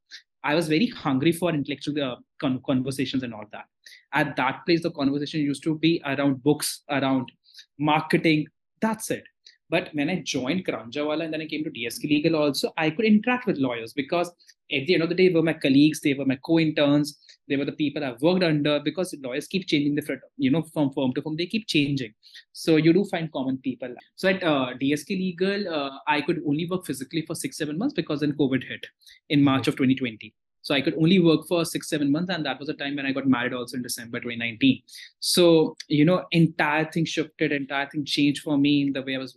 I was very hungry for intellectual uh, con- conversations and all that. At that place, the conversation used to be around books, around marketing. That's it. But when I joined Karanjawala and then I came to DSK Legal also, I could interact with lawyers because at the end of the day, were my colleagues, they were my co-interns, they were the people I've worked under because lawyers keep changing different, you know, from firm to firm, they keep changing. So you do find common people. So at uh, DSK Legal, uh, I could only work physically for six, seven months because then COVID hit in March of 2020. So I could only work for six, seven months. And that was the time when I got married also in December 2019. So, you know, entire thing shifted, entire thing changed for me in the way I was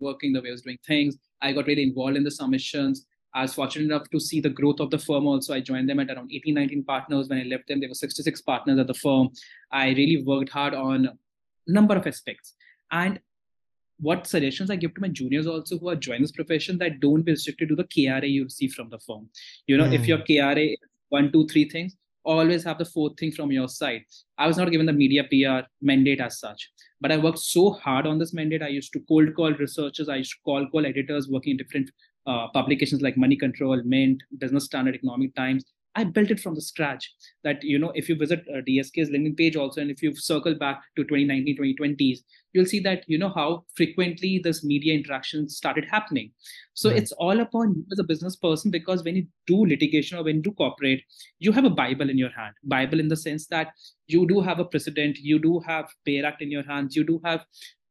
working, the way I was doing things. I got really involved in the submissions. I was fortunate enough to see the growth of the firm also. I joined them at around 18, 19 partners. When I left them, there were 66 partners at the firm. I really worked hard on a number of aspects. And what suggestions I give to my juniors also who are joining this profession that don't be restricted to the KRA you receive from the firm. You know, mm. if hmm. your KRA one, two, three things, always have the fourth thing from your side. I was not given the media PR mandate as such, but I worked so hard on this mandate. I used to cold call researchers, I used to call call editors working in different uh, publications like Money Control, Mint, Business Standard, Economic Times, I built it from the scratch. That you know, if you visit uh, DSK's LinkedIn page also, and if you circle back to 2019, 2020s, you'll see that you know how frequently this media interaction started happening. So it's all upon you as a business person because when you do litigation or when you do corporate, you have a Bible in your hand. Bible in the sense that you do have a precedent, you do have Bare Act in your hands, you do have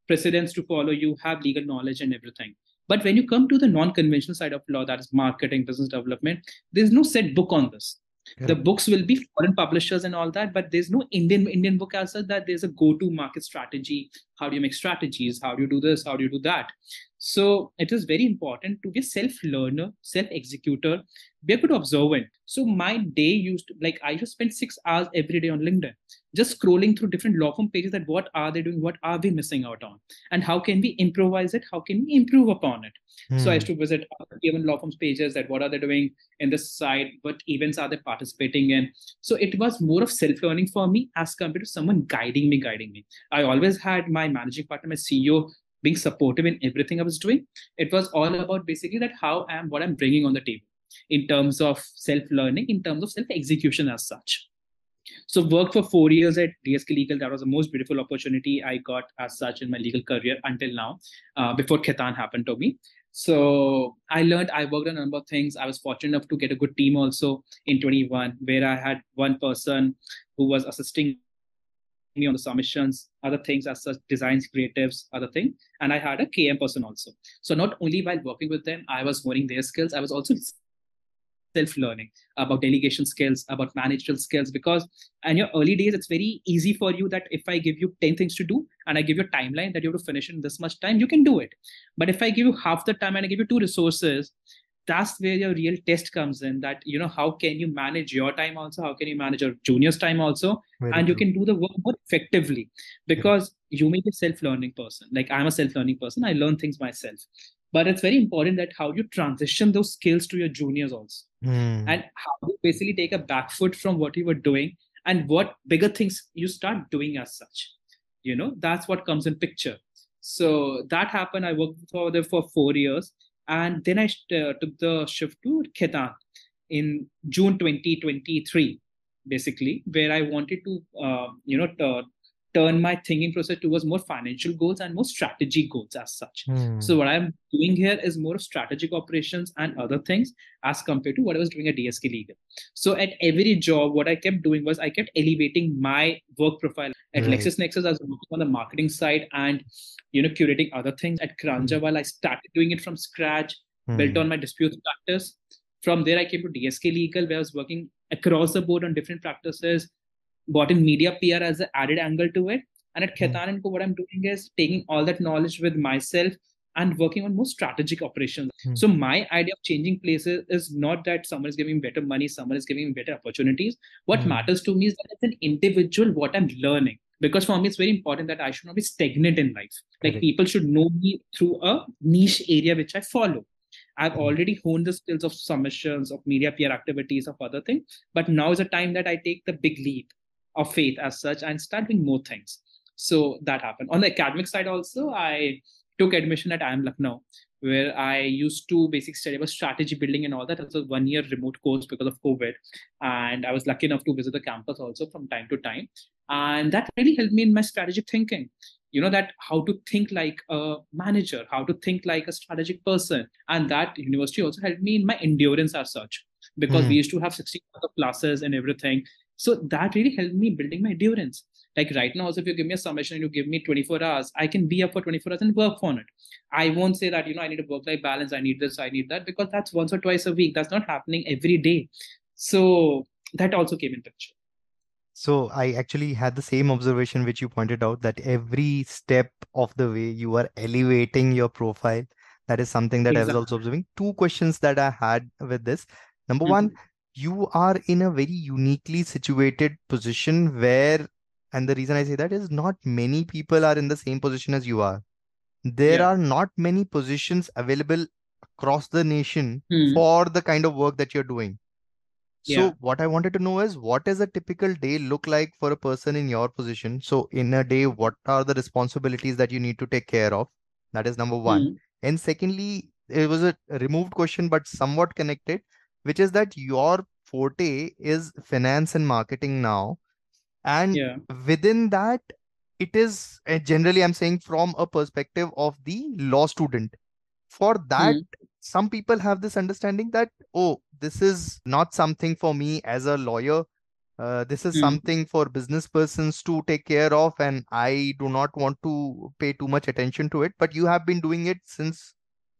precedents to follow, you have legal knowledge and everything. But when you come to the non-conventional side of law, that is marketing, business development, there's no set book on this. Yeah. The books will be foreign publishers and all that, but there's no Indian Indian book as such that there's a go-to market strategy. How do you make strategies? How do you do this? How do you do that? So it is very important to be a self-learner, self-executor, be a good observant. So my day used to like I just spend six hours every day on LinkedIn, just scrolling through different law firm pages that what are they doing, what are we missing out on, and how can we improvise it, how can we improve upon it. Hmm. So I used to visit even law firms pages that what are they doing in this side, what events are they participating in. So it was more of self-learning for me as compared to someone guiding me, guiding me. I always had my managing partner, my CEO being supportive in everything I was doing. It was all about basically that how I am, what I'm bringing on the table in terms of self-learning, in terms of self-execution as such. So worked for four years at DSK Legal. That was the most beautiful opportunity I got as such in my legal career until now, uh, before Khaitan happened to me. So I learned, I worked on a number of things. I was fortunate enough to get a good team also in 21, where I had one person who was assisting me on the submissions, other things as such, designs, creatives, other thing. And I had a KM person also. So not only while working with them, I was honing their skills, I was also self-learning about delegation skills about managerial skills because in your early days it's very easy for you that if i give you 10 things to do and i give you a timeline that you have to finish in this much time you can do it. But if i give you half the time and i give you two resources that's where your real test comes in that you know how can you manage your time also? How can you manage your juniors time also? Very and true. you can do the work more effectively because yeah. you may be a self-learning person. Like i'm a self-learning person. I learn things myself. But it's very important that how you transition those skills to your juniors also mm. and how you basically take a back foot from what you were doing and what bigger things you start doing as such. You know that's what comes in picture. So that happened. I worked for there for four years. And then i uh, took the shift to Khaitan in june 2023 basically where i wanted to uh, you know t- turn my thinking process towards more financial goals and more strategy goals as such. Mm. So what I'm doing here is more of strategic operations and other things as compared to what I was doing at DSK Legal. So at every job, what I kept doing was I kept elevating my work profile At Right. LexisNexis, I was working on the marketing side and you know curating other things. At Karanjawala I started doing it from scratch, built Hmm. on my disputes practice. From there, I came to DSK Legal, where I was working across the board on different practices, brought in media PR as an added angle to it. And at Hmm. Khaitan and Co, what I'm doing is taking all that knowledge with myself and working on more strategic operations. Hmm. So my idea of changing places is not that someone is giving me better money, someone is giving me better opportunities. What Hmm. matters to me is that as an individual, what I'm learning. Because for me, it's very important that I should not be stagnant in life. Like Correct. people should know me through a niche area which I follow. I've Mhm. already honed the skills of submissions, of media PR activities, of other things. But now is a time that I take the big leap of faith as such and start doing more things. So that happened. On the academic side, also, I took admission at IIM Lucknow, where I used to basically study about strategy building and all that. It was a one year remote course because of COVID. And I was lucky enough to visit the campus also from time to time. And that really helped me in my strategic thinking you know that how to think like a manager how to think like a strategic person and that university also helped me in my endurance as such because Mhm. we used to have 60 other classes and everything so that really helped me building my endurance like right now also if you give me a submission and you give me 24 hours i can be up for 24 hours and work on it i won't say that you know i need a work life balance i need this i need that because that's once or twice a week that's not happening every day so that also came in picture So I actually had the same observation which you pointed out that every step of the way you are elevating your profile. That is something that I was also observing. Two questions that I had with this. Number Mhm. one, you are in a very uniquely situated position where, and the reason I say that is not many people are in the same position as you are. There Yeah. are not many positions available across the nation Hmm. for the kind of work that you're doing. So Yeah. what I wanted to know is what does a typical day look like for a person in your position? So in a day, what are the responsibilities that you need to take care of? That is number one. Hmm. And secondly, it was a removed question, but somewhat connected, which is that your forte is finance and marketing now. And yeah within that, it is generally, I'm saying from a perspective of the law student. For that, some people have this understanding that, oh, this is not something for me as a lawyer. Uh, this is Hmm. something for business persons to take care of, and I do not want to pay too much attention to it. But you have been doing it since,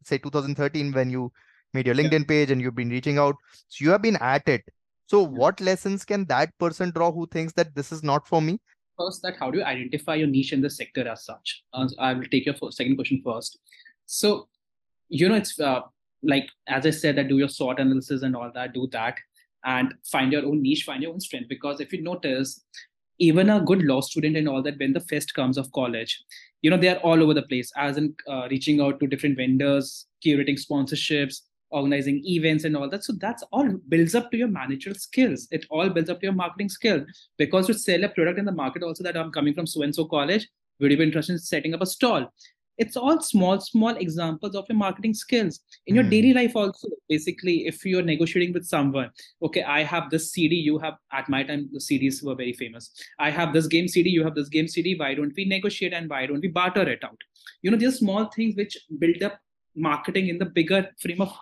say, 2013 when you made your. LinkedIn page and you've been reaching out. So you have been at it. So what lessons can that person draw who thinks that this is not for me? first that how do you identify your niche in the sector as such uh, i will take your first, second question first so you know it's uh, like as i said that do your SWOT analysis and all that do that and find your own niche find your own strength because if you notice even a good law student and all that when the fest comes of college you know they are all over the place as in uh, reaching out to different vendors curating sponsorships organizing events and all that. So that's all builds up to your managerial skills. It all builds up to your marketing skills because to sell a product in the market also that i'm coming from so and so college would you be interested in setting up a stall? It's all small small examples of your marketing skills in your Hmm. daily life also. Basically if you're negotiating with someone okay i have this cd you have at my time the cds were very famous. I have this game cd you have this game cd why don't we negotiate and why don't we barter it out? You know these small things which build up marketing in the bigger frame of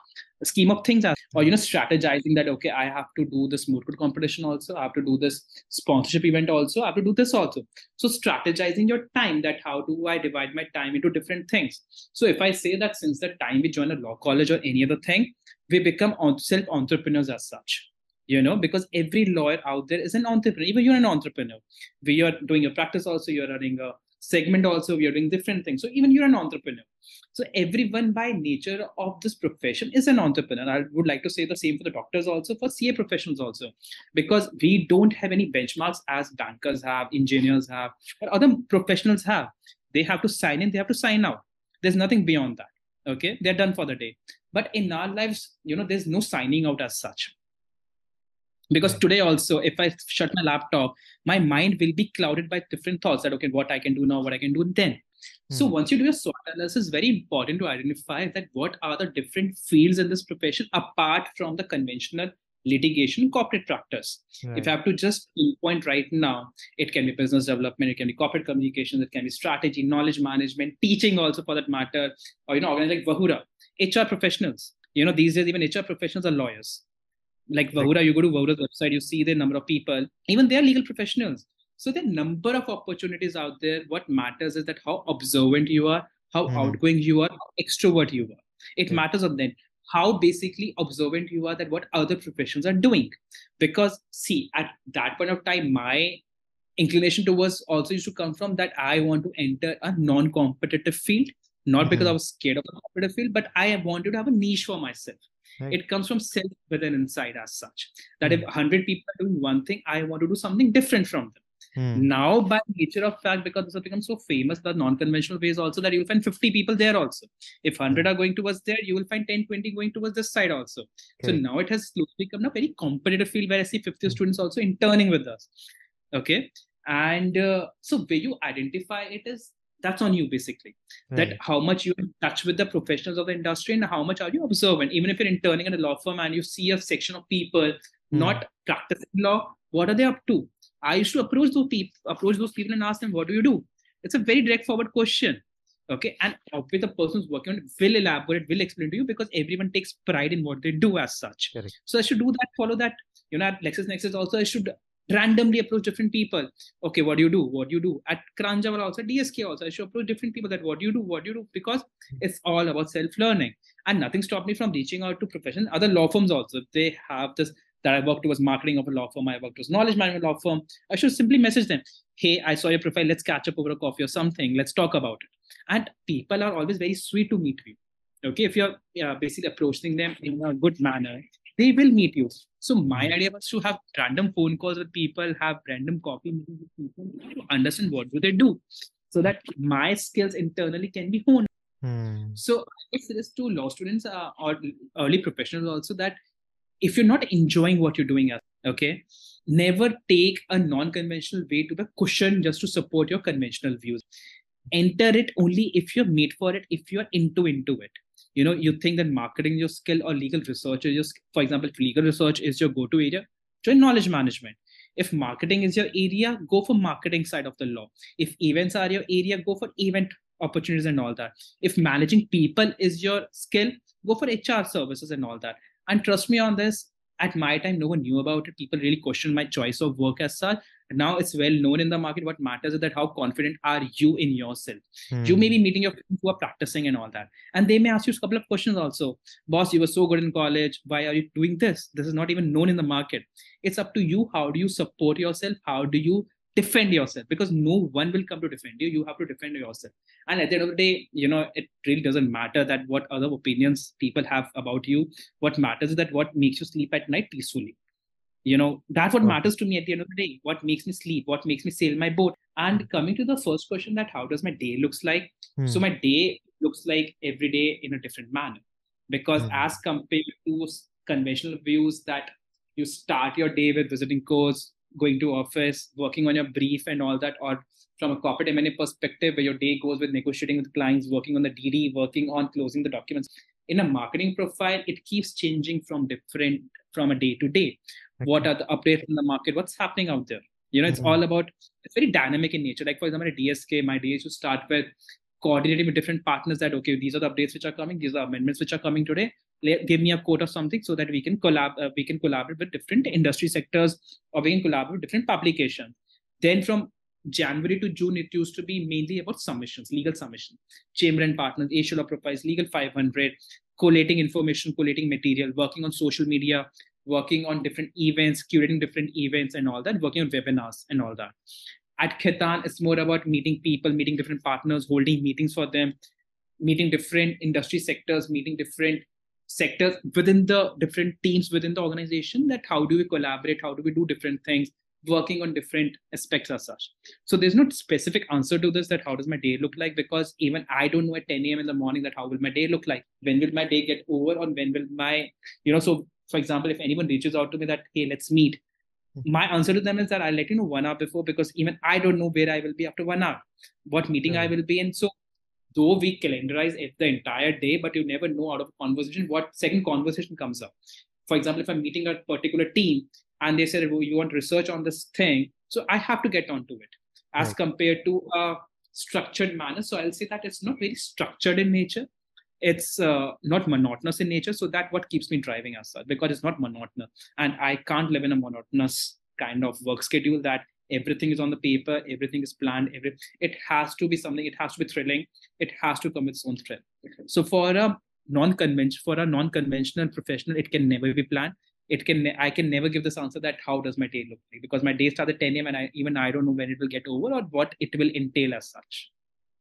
scheme of things or you know strategizing that okay i have to do this court competition also i have to do this sponsorship event also i have to do this also. So strategizing your time that how do i divide my time into different things? So if i say that since the time we join a law college or any other thing we become self entrepreneurs as such you know because every lawyer out there is an entrepreneur. Even you're an entrepreneur. We are doing a practice also you're running a segment also we are doing different things. So even you're an entrepreneur. So everyone by nature of this profession is an entrepreneur. I would like to say the same for the doctors also for ca professionals also. Because we don't have any benchmarks as bankers have engineers have or other professionals have. They have to sign in they have to sign out. There's nothing beyond that. Okay? They're done for the day. But in our lives you know there's no signing out as such because today also if i shut my laptop my mind will be clouded by different thoughts that okay what i can do now what i can do then so Hmm. once you do your SWOT analysis, it's very important to identify that what are the different fields in this profession apart from the conventional litigation corporate practice. If Right. I have to just pinpoint right now, it can be business development, it can be corporate communications, it can be strategy, knowledge management, teaching also for that matter, or you know, organizations like Vahura, HR professionals. You know, these days even HR professionals are lawyers. Like Vahura, you go to Vahura's website, you see the number of people, even they are legal professionals. So the number of opportunities out there. What matters is that how observant you are, how mm-hmm. outgoing you are, how extrovert you are. It yeah. matters on then how basically observant you are that what other professions are doing. Because see, at that point of time, my inclination towards also used to come from that I want to enter a non-competitive field, not mm-hmm. because I was scared of the competitive field, but I wanted to have a niche for myself. Right. It comes from self within inside as such. That mm-hmm. if 100 people are doing one thing, I want to do something different from them. Hmm. Now, by nature of fact, because this has become so famous, the non-conventional ways also that you'll find 50 people there also. If 100 hmm. are going towards there, you will find 10, 20 going towards this side also. Okay. So now it has slowly become a very competitive field where I see 50 hmm. students also interning with us. Okay. And uh, so where you identify it is that's on you basically right. that how much you're touch with the professionals of the industry and how much are you observant even if you're interning in a law firm and you see a section of people hmm. not practicing law what are they up to I used to approach those people, approach those people and ask them, "What do you do?" It's a very direct forward question. Okay, and obviously the person who's working on it will elaborate, will explain to you because everyone takes pride in what they do as such. Correct. So I should do that, follow that. You know, at LexisNexis also, I should randomly approach different people. Okay, what do you do? What do you do? At Karanjawala also, DSK also, I should approach different people that what do you do? What do you do? Because it's all about self-learning. And nothing stopped me from reaching out to professionals, other law firms also. They have this that I worked towards marketing of a law firm, I worked towards knowledge management law firm. I should simply message them, hey, I saw your profile, let's catch up over a coffee or something, let's talk about it. And people are always very sweet to meet you. Okay, if you're yeah, basically approaching them in a good manner, they will meet you. So my idea was to have random phone calls with people, have random coffee meetings with people, to understand what do they do, so that my skills internally can be honed. Hmm. So it's this to law students uh, or early professionals also that if you're not enjoying what you're doing okay never take a non-conventional way to the cushion just to support your conventional views enter it only if you're made for it if you're into into it you know you think that marketing your skill or legal research is just for example legal research is your go-to area join knowledge management if marketing is your area go for marketing side of the law if events are your area go for event opportunities and all that if managing people is your skill go for hr services and all that and trust me on this, at my time, no one knew about it. People really questioned my choice of work as such. Now it's well known in the market. What matters is that how confident are you in yourself? Hmm. You may be meeting your friends who are practicing and all that. And they may ask you a couple of questions also. Boss, you were so good in college. Why are you doing this? This is not even known in the market. It's up to you. How do you support yourself? How do you defend yourself because no one will come to defend you you have to defend yourself and at the end of the day you know it really doesn't matter that what other opinions people have about you what matters is that what makes you sleep at night peacefully you know that's what matters to me at the end of the day what makes me sleep what makes me sail my boat and hmm. coming to the first question that how does my day looks like hmm. so my day looks like every day in a different manner because hmm. as compared to conventional views that you start your day with visiting course going to office, working on your brief and all that, or from a corporate M&A perspective, where your day goes with negotiating with clients, working on the DD, working on closing the documents. In a marketing profile, it keeps changing from different from a day to day. Okay. What are the updates in the market? What's happening out there? You know, it's mm-hmm. all about. It's very dynamic in nature. Like for example, at DSK, my days to start with coordinating with different partners that okay, these are the updates which are coming, these are amendments which are coming today give me a quote of something so that we can collab uh, we can collaborate with different industry sectors or we can collaborate with different publications then from January to June, it used to be mainly about submissions, legal submission, chamber and partners, Asia Law Profiles, Legal 500, collating information, collating material, working on social media, working on different events, curating different events and all that, working on webinars and all that. At Khaitan, it's more about meeting people, meeting different partners, holding meetings for them, meeting different industry sectors, meeting different sectors within the different teams within the organization that how do we collaborate how do we do different things working on different aspects as such. So there's no specific answer to this that how does my day look like? Because even i don't know at 10 a.m in the morning that how will my day look like? When will my day get over or when will my you know so for example if anyone reaches out to me that hey let's meet hmm. my answer to them is that i'll let you know one hour before because even i don't know where i will be after one hour what meeting i will be in. So though we calendarize it the entire day, but you never know out of a conversation what second conversation comes up. For example, if I'm meeting a particular team and they said, well, you want research on this thing, so I have to get onto it as right. compared to a structured manner. So I'll say that it's not very structured in nature. It's uh, not monotonous in nature. So that what keeps me driving as such because it's not monotonous. And I can't live in a monotonous kind of work schedule that everything is on the paper everything is planned every it has to be something it has to be thrilling it has to come with its own thrill so for a non-conventional for a non-conventional professional it can never be planned it can i can never give this answer that how does my day look like? Because my day starts at 10 a.m and I, even i don't know when it will get over or what it will entail as such.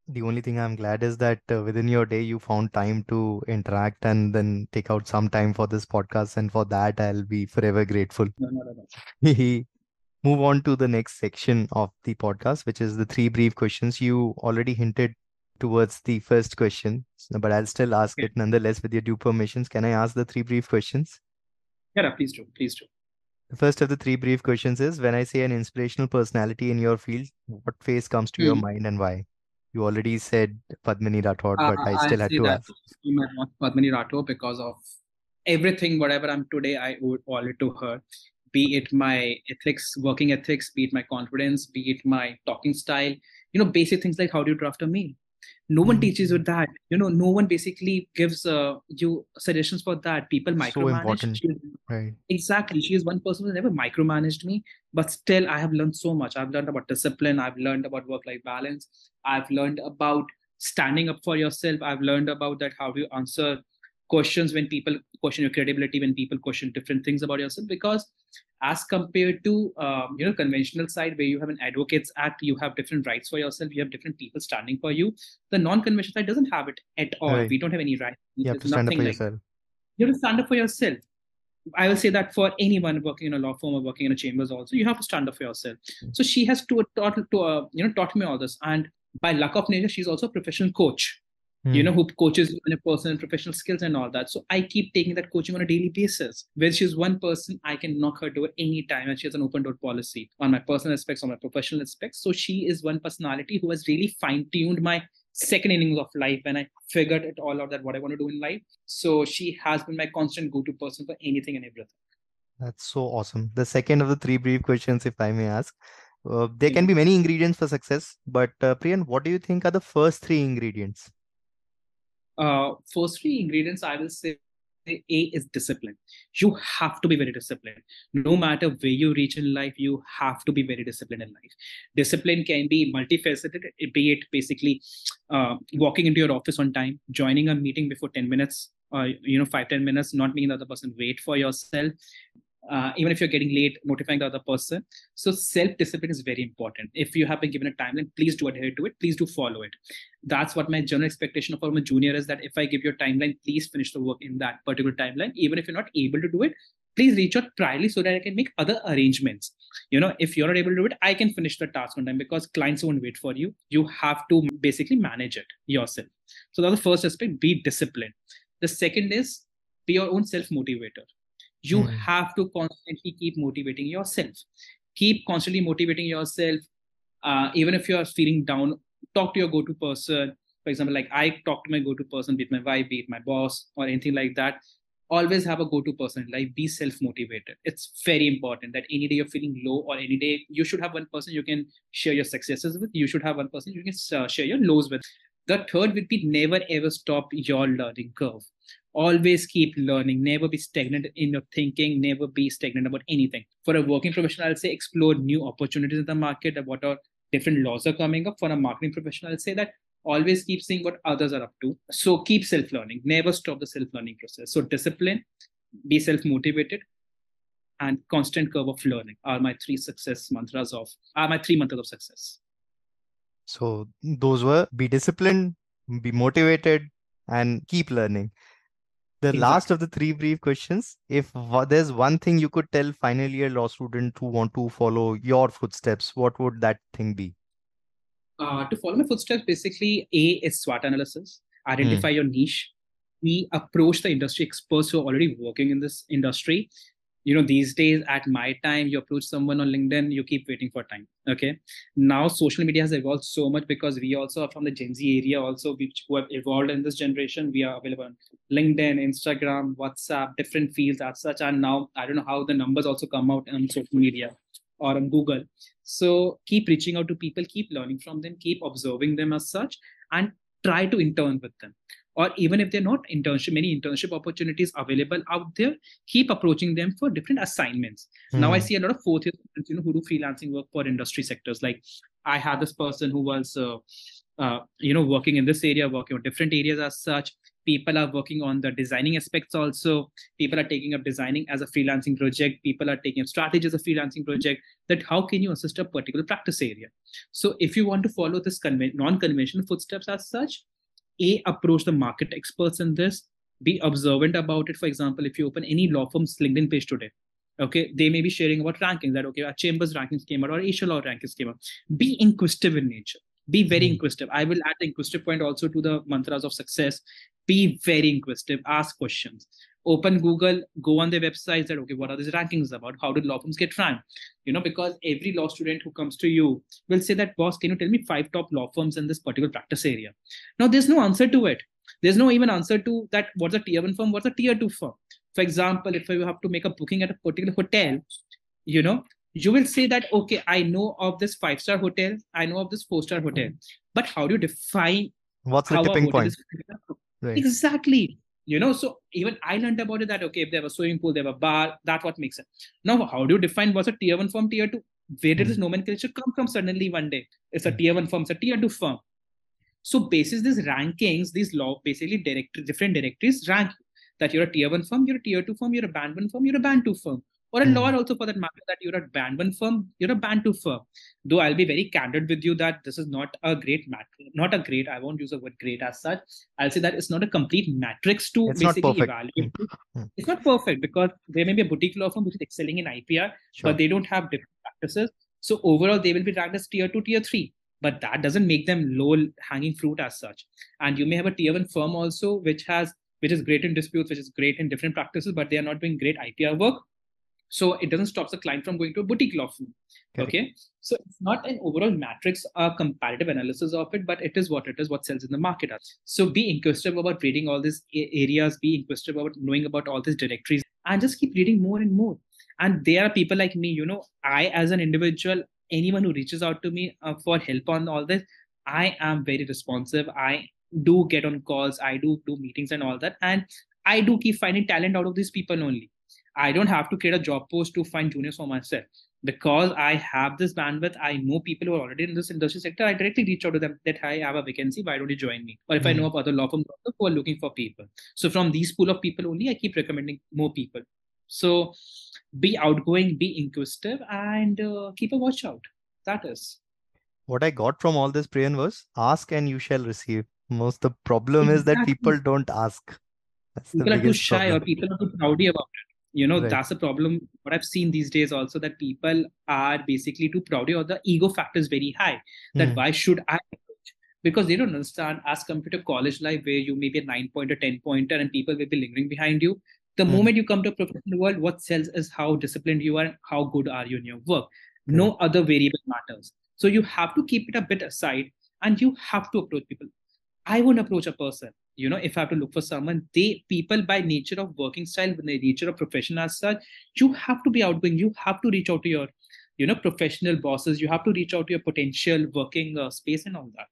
The only thing i'm glad is that uh, within your day you found time to interact and then take out some time for this podcast and for that i'll be forever grateful. No, no, no, no. move on to the next section of the podcast which is the three brief questions. You already hinted towards the first question but i'll still ask okay. it nonetheless with your due permissions. Can i ask the three brief questions yeah please do please do the first of the three brief questions is when I say an inspirational personality in your field, what face comes to mm. your hmm. mind and why? You already said Padmini Rathod, but uh, I still I had to ask. Padmini Rathod because of everything, whatever I'm today, I owe all it to her. Be it my ethics, working ethics, be it my confidence, be it my talking style, you know, basic things like how do you draft a mail? No one mm-hmm. teaches you that. You know no one basically gives uh, you suggestions for that. People micromanage so she, right. Exactly. She is one person who never micromanaged me but still i have learned so much. I've learned about discipline. I've learned about work life balance. I've learned about standing up for yourself. I've learned about that how do you answer questions when people question your credibility when people question different things about yourself because as compared to um, you know conventional side where you have an advocates act you have different rights for yourself you have different people standing for you the non-conventional side doesn't have it at all right. we don't have any rights you have to stand up for like, yourself you have to stand up for yourself I will say that for anyone working in a law firm or working in a chambers, also you have to stand up for yourself. Mm-hmm. So she has to, taught to uh, you know taught me all this, and by luck of nature, she's also a professional coach mm. you hmm. know, who coaches in a person in professional skills and all that. So I keep taking that coaching on a daily basis. Where she's one person, I can knock her door anytime, and she has an open door policy on my personal aspects, on my professional aspects. So she is one personality who has really fine tuned my second innings of life when I figured it all out that what I want to do in life. So she has been my constant go-to person for anything and everything. That's so awesome. The second of the three brief questions, if I may ask. Uh, there can be many ingredients for success, but uh, Priyan, what do you think are the first three ingredients? Uh, first three ingredients I will say A is discipline. You have to be very disciplined. No matter where you reach in life, you have to be very disciplined in life. Discipline can be multifaceted, be it basically uh, walking into your office on time, joining a meeting before 10 minutes, or you know, five, 10 minutes, not making the other person wait for yourself, uh, even if you're getting late, notifying the other person. So self-discipline is very important. If you have been given a timeline, please do adhere to it. Please do follow it. That's what my general expectation from a junior is that if I give you a timeline, please finish the work in that particular timeline. Even if you're not able to do it, please reach out priorly so that I can make other arrangements. You know, if you're not able to do it, I can finish the task on time because clients won't wait for you. You have to basically manage it yourself. So that's the first aspect, be disciplined. The second is be your own self-motivator you mm. have to constantly keep motivating yourself. Keep constantly motivating yourself. Uh, even if you're feeling down talk to your go-to person. For example like i talk to my go-to person be it my wife be it my boss or anything like that. Always have a go-to person like be self-motivated. It's very important that any day you're feeling low or any day you should have one person you can share your successes with. You should have one person you can uh, share your lows with. The third would be never ever stop your learning curve always keep learning. Never be stagnant in your thinking. Never be stagnant about anything. For a working professional i'll say explore new opportunities in the market what are different laws are coming up. For a marketing professional i'll say that always keep seeing what others are up to. So keep self-learning. Never stop the self-learning process. So discipline be self-motivated and constant curve of learning are my three success mantras of are my three mantras of success. So those were be disciplined be motivated and keep learning the exactly. last of the three brief questions if there's one thing you could tell final year law student who want to follow your footsteps what would that thing be uh, to follow my footsteps basically a is swot analysis identify mm. your niche we approach the industry experts who are already working in this industry you know these days at my time you approach someone on linkedin you keep waiting for time okay? Now social media has evolved so much because we also are from the gen z area also which who have evolved in this generation. We are available on linkedin instagram whatsapp different fields as such and now i don't know how the numbers also come out on social media or on google. So keep reaching out to people keep learning from them keep observing them as such and try to intern with them or even if they're not internship many internship opportunities available out there keep approaching them for different assignments. Mm. now i hmm. see a lot of fourth year students you know who do freelancing work for industry sectors. Like i had this person who was uh, uh, you know working in this area working on different areas as such. People are working on the designing aspects also. People are taking up designing as a freelancing project. People are taking up strategy as a freelancing project. That how can you assist a particular practice area? So if you want to follow this conven- non-conventional footsteps as such a approach the market experts in this. Be observant about it. For example if you open any law firm's linkedin page today okay they may be sharing about rankings that okay our chambers rankings came out or asia law rankings came out. Be inquisitive in nature. Be very mm-hmm. inquisitive. I will add the inquisitive point also to the mantras of success. Be very inquisitive. Ask questions open google go on their websites that okay what are these rankings about? How did law firms get ranked? You know because every law student who comes to you will say that boss can you tell me five top law firms in this particular practice area? Now there's no answer to it. There's no even answer to that what's a tier one firm what's a tier two firm? For example if you have to make a booking at a particular hotel you know you will say that okay i know of this five star hotel i know of this four star hotel mm-hmm. but how do you define what's the tipping point? right. exactly you know so even i learned about it that okay if they have a swimming pool they have a bar that's what makes it now how do you define what's a tier one firm tier two? Where did this nomenclature come from suddenly one day? It's a mm. tier one firm it's a tier two firm. So basis these rankings these law basically direct different directories rank that you're a tier one firm you're a tier two firm you're a band one firm you're a band two firm or a mm. law also for that matter that you're a band one firm, you're a band two firm. Though I'll be very candid with you that this is not a great mat, not a great. I won't use the word great as such. I'll say that it's not a complete matrix to it's basically evaluate. Mm. It's not perfect because there may be a boutique law firm which is excelling in IPR, sure. but they don't have different practices. So overall, they will be ranked as tier two, tier three but that doesn't make them low hanging fruit as such and you may have a tier one firm also which has which is great in disputes which is great in different practices but they are not doing great ipr work so it doesn't stop the client from going to a boutique law firm. Okay. okay. So it's not an overall matrix, a comparative analysis of it, but it is what it is, what sells in the market. So be inquisitive about reading all these areas, be inquisitive about knowing about all these directories, and just keep reading more and more. And there are people like me, you know, I as an individual, anyone who reaches out to me uh, for help on all this, I am very responsive. I do get on calls, I do do meetings and all that. And I do keep finding talent out of these people only. I don't have to create a job post to find juniors for myself. Because I have this bandwidth, I know people who are already in this industry sector. I directly reach out to them that I have a vacancy. Why don't you join me? Or if mm-hmm. I hmm. know of other law firms who are looking for people. So from these pool of people only, I keep recommending more people. So be outgoing, be inquisitive, and uh, keep a watch out. That is. What I got from all this, Priyan, was ask and you shall receive. Most the problem exactly. is that people don't ask. That's people are too shy problem. or people are too proudy about it you know right. that's a problem what i've seen these days also that people are basically too proud or the ego factor is very high that mm. why should i because they don't understand as compared to college life where you may be a nine pointer, 10 pointer, and people will be lingering behind you. The mm. moment you come to a professional world, what sells is how disciplined you are and how good are you in your work. Mm. No other variable matters. So you have to keep it a bit aside and you have to approach people. I won't approach a person you know if i have to look for someone they people by nature of working style by nature of profession as such you have to be outgoing. You have to reach out to your you know professional bosses. You have to reach out to your potential working uh, space and all that.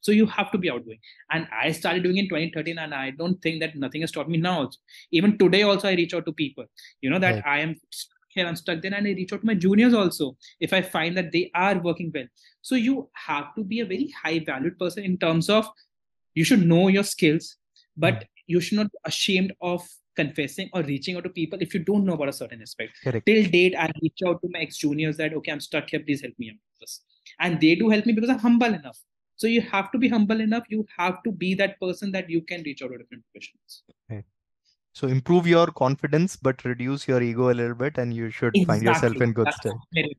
So you have to be outgoing. And i started doing in 2013 and i don't think that nothing has taught me now even today also i reach out to people. You know that right. i am here i'm stuck there and i reach out to my juniors also if i find that they are working well. So you have to be a very high valued person in terms of you should know your skills but hmm. you should not be ashamed of confessing or reaching out to people if you don't know about a certain aspect Correct. till date i reach out to my ex juniors that okay i'm stuck here please help me out with this and they do help me because i'm humble enough so you have to be humble enough you have to be that person that you can reach out to different professionals okay. so improve your confidence but reduce your ego a little bit and you should exactly. find yourself in good that's very,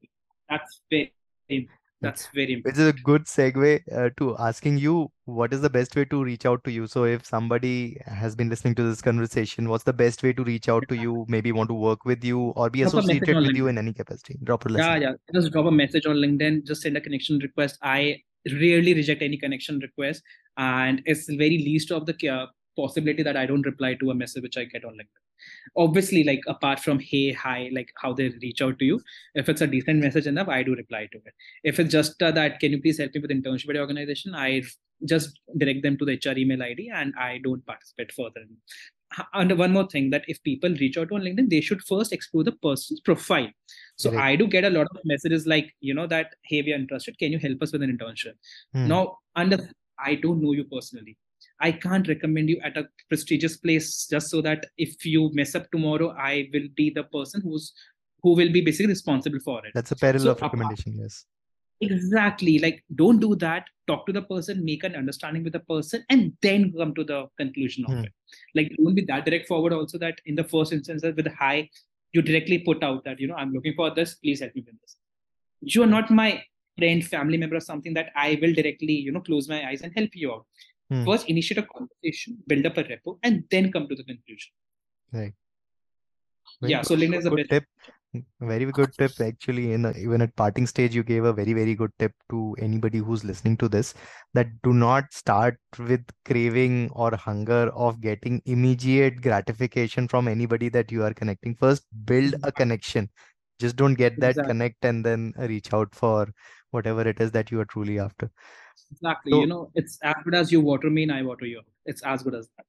that's very that's very important. Which is a good segue uh, to asking you what is the best way to reach out to you. So if somebody has been listening to this conversation, what's the best way to reach out to you? Maybe want to work with you or be drop associated with you in any capacity. Drop a message. Yeah, yeah. Just drop a message on LinkedIn. Just send a connection request. I rarely reject any connection request, and it's the very least of the uh, possibility that I don't reply to a message which I get on LinkedIn. obviously like apart from hey hi like how they reach out to you if it's a decent message enough i do reply to it. If it's just uh, that can you please help me with internship at your organization? I just direct them to the hr email id and i don't participate further and one more thing that if people reach out on linkedin they should first explore the person's profile. So right. i do get a lot of messages like you know that hey we are interested. Can you help us with an internship? Hmm. now under i don't know you personally I can't recommend you at a prestigious place just so that if you mess up tomorrow, I will be the person who's who will be basically responsible for it. That's a parallel so, of recommendation, yes. Exactly. Like don't do that. Talk to the person, make an understanding with the person, and then come to the conclusion of hmm. it. Like don't be that direct forward also that in the first instance with high, you directly put out that, you know, I'm looking for this, please help me with this. You are not my friend, family member, or something that I will directly, you know, close my eyes and help you out. Hmm. First, initiate a conversation, build up a repo, and then come to the conclusion. Right. Very yeah. So LinkedIn is a bit. Tip. Very good tip. Actually, in a, even at parting stage, you gave a very very good tip to anybody who's listening to this. That do not start with craving or hunger of getting immediate gratification from anybody that you are connecting. First, build a connection. Just don't get that exactly. connect and then reach out for whatever it is that you are truly after. Exactly. So, you know, it's as good as you water me and I water you. It's as good as that.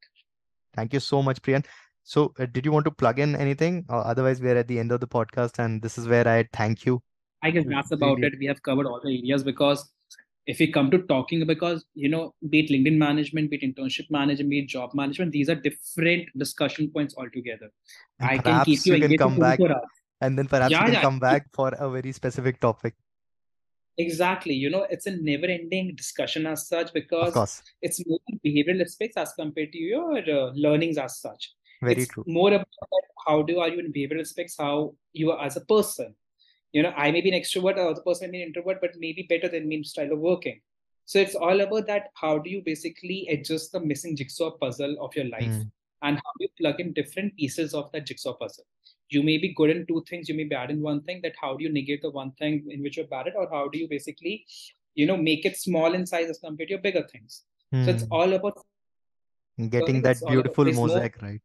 Thank you so much, Priyan. So, uh, did you want to plug in anything? Or otherwise, we're at the end of the podcast, and this is where I thank you. I guess that's about really. it. We have covered all the areas because if we come to talking, because you know, be it LinkedIn management, be it internship management, be it job management, these are different discussion points altogether. And I can keep you, you can come back, and then perhaps yeah, you can yeah. come back for a very specific topic exactly you know it's a never ending discussion as such because it's more behavioral aspects as compared to your uh, learnings as such. Very it's true. more about how do are you in behavioral aspects how you are as a person. You know i may be an extrovert or the person may be an introvert but maybe better than me in style of working. So it's all about that how do you basically adjust the missing jigsaw puzzle of your life mm. and how do you plug in different pieces of that jigsaw puzzle you may be good in two things you may be bad in one thing that how do you negate the one thing in which you're bad at or how do you basically you know make it small in size as compared to your bigger things. So it's hmm. all about getting that beautiful mosaic right?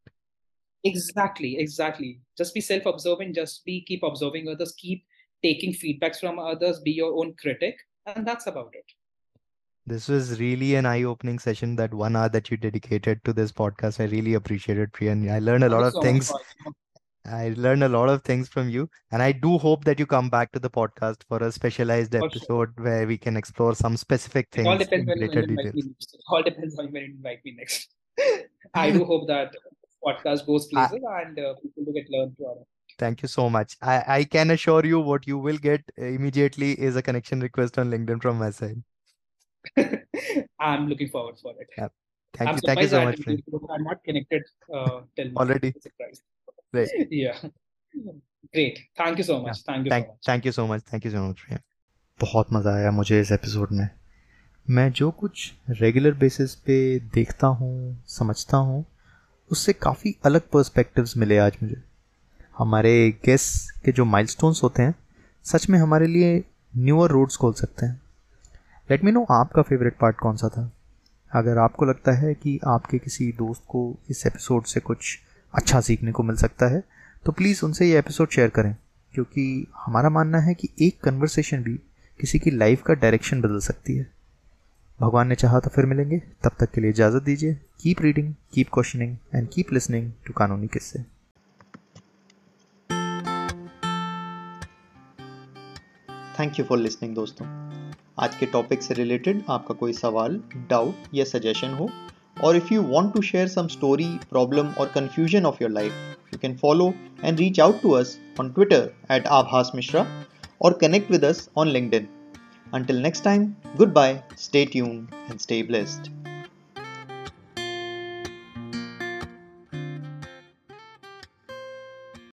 Exactly exactly. Just be self-observant just be keep observing others keep taking feedbacks from others be your own critic and that's about it. This was really an eye-opening session that one hour that you dedicated to this podcast. I really appreciate it priyan i learned a lot of so things. I learned a lot of things from you, and I do hope that you come back to the podcast for a specialized for episode sure. where we can explore some specific things. All depends when you invite me. All depends on when you invite me next. I do hope that podcast goes places I, and uh, people do get learned from it. Thank you so much. I, I can assure you what you will get immediately is a connection request on LinkedIn from my side. I'm looking forward for it. Yeah. Thank I'm you. Thank you so much. I'm not connected uh, till already. Right. Yeah. Great. Thank you so much. Yeah. thank you thank, so much. thank you so much. Thank you so much बहुत मज़ा आया मुझे इस episode में। मैं जो कुछ regular basis पे देखता हूँ समझता हूँ उससे काफ़ी अलग पर्सपेक्टिव्स मिले आज मुझे। हमारे गेस के जो माइलस्टोन्स होते हैं सच में हमारे लिए न्यूअर रोड्स खोल सकते हैं। लेट मी नो आपका फेवरेट पार्ट कौन सा था। अगर आपको लगता है कि आपके किसी दोस्त को इस एपिसोड से कुछ अच्छा सीखने को मिल सकता है तो प्लीज़ उनसे ये एपिसोड शेयर करें, क्योंकि हमारा मानना है कि एक कन्वर्सेशन भी किसी की लाइफ का डायरेक्शन बदल सकती है। भगवान ने चाहा तो फिर मिलेंगे। तब तक के लिए इजाज़त दीजिए। Keep reading keep questioning and keep listening to Kanooni Kisse. Thank you for listening दोस्तों। आज के टॉपिक से रिलेटेड आपका कोई सवाल डाउट या सजेशन हो Or if you want to share some story, problem, or confusion of your life, you can follow and reach out to us on Twitter at Abhas Mishra or connect with us on LinkedIn. Until next time, goodbye, stay tuned, and stay blessed.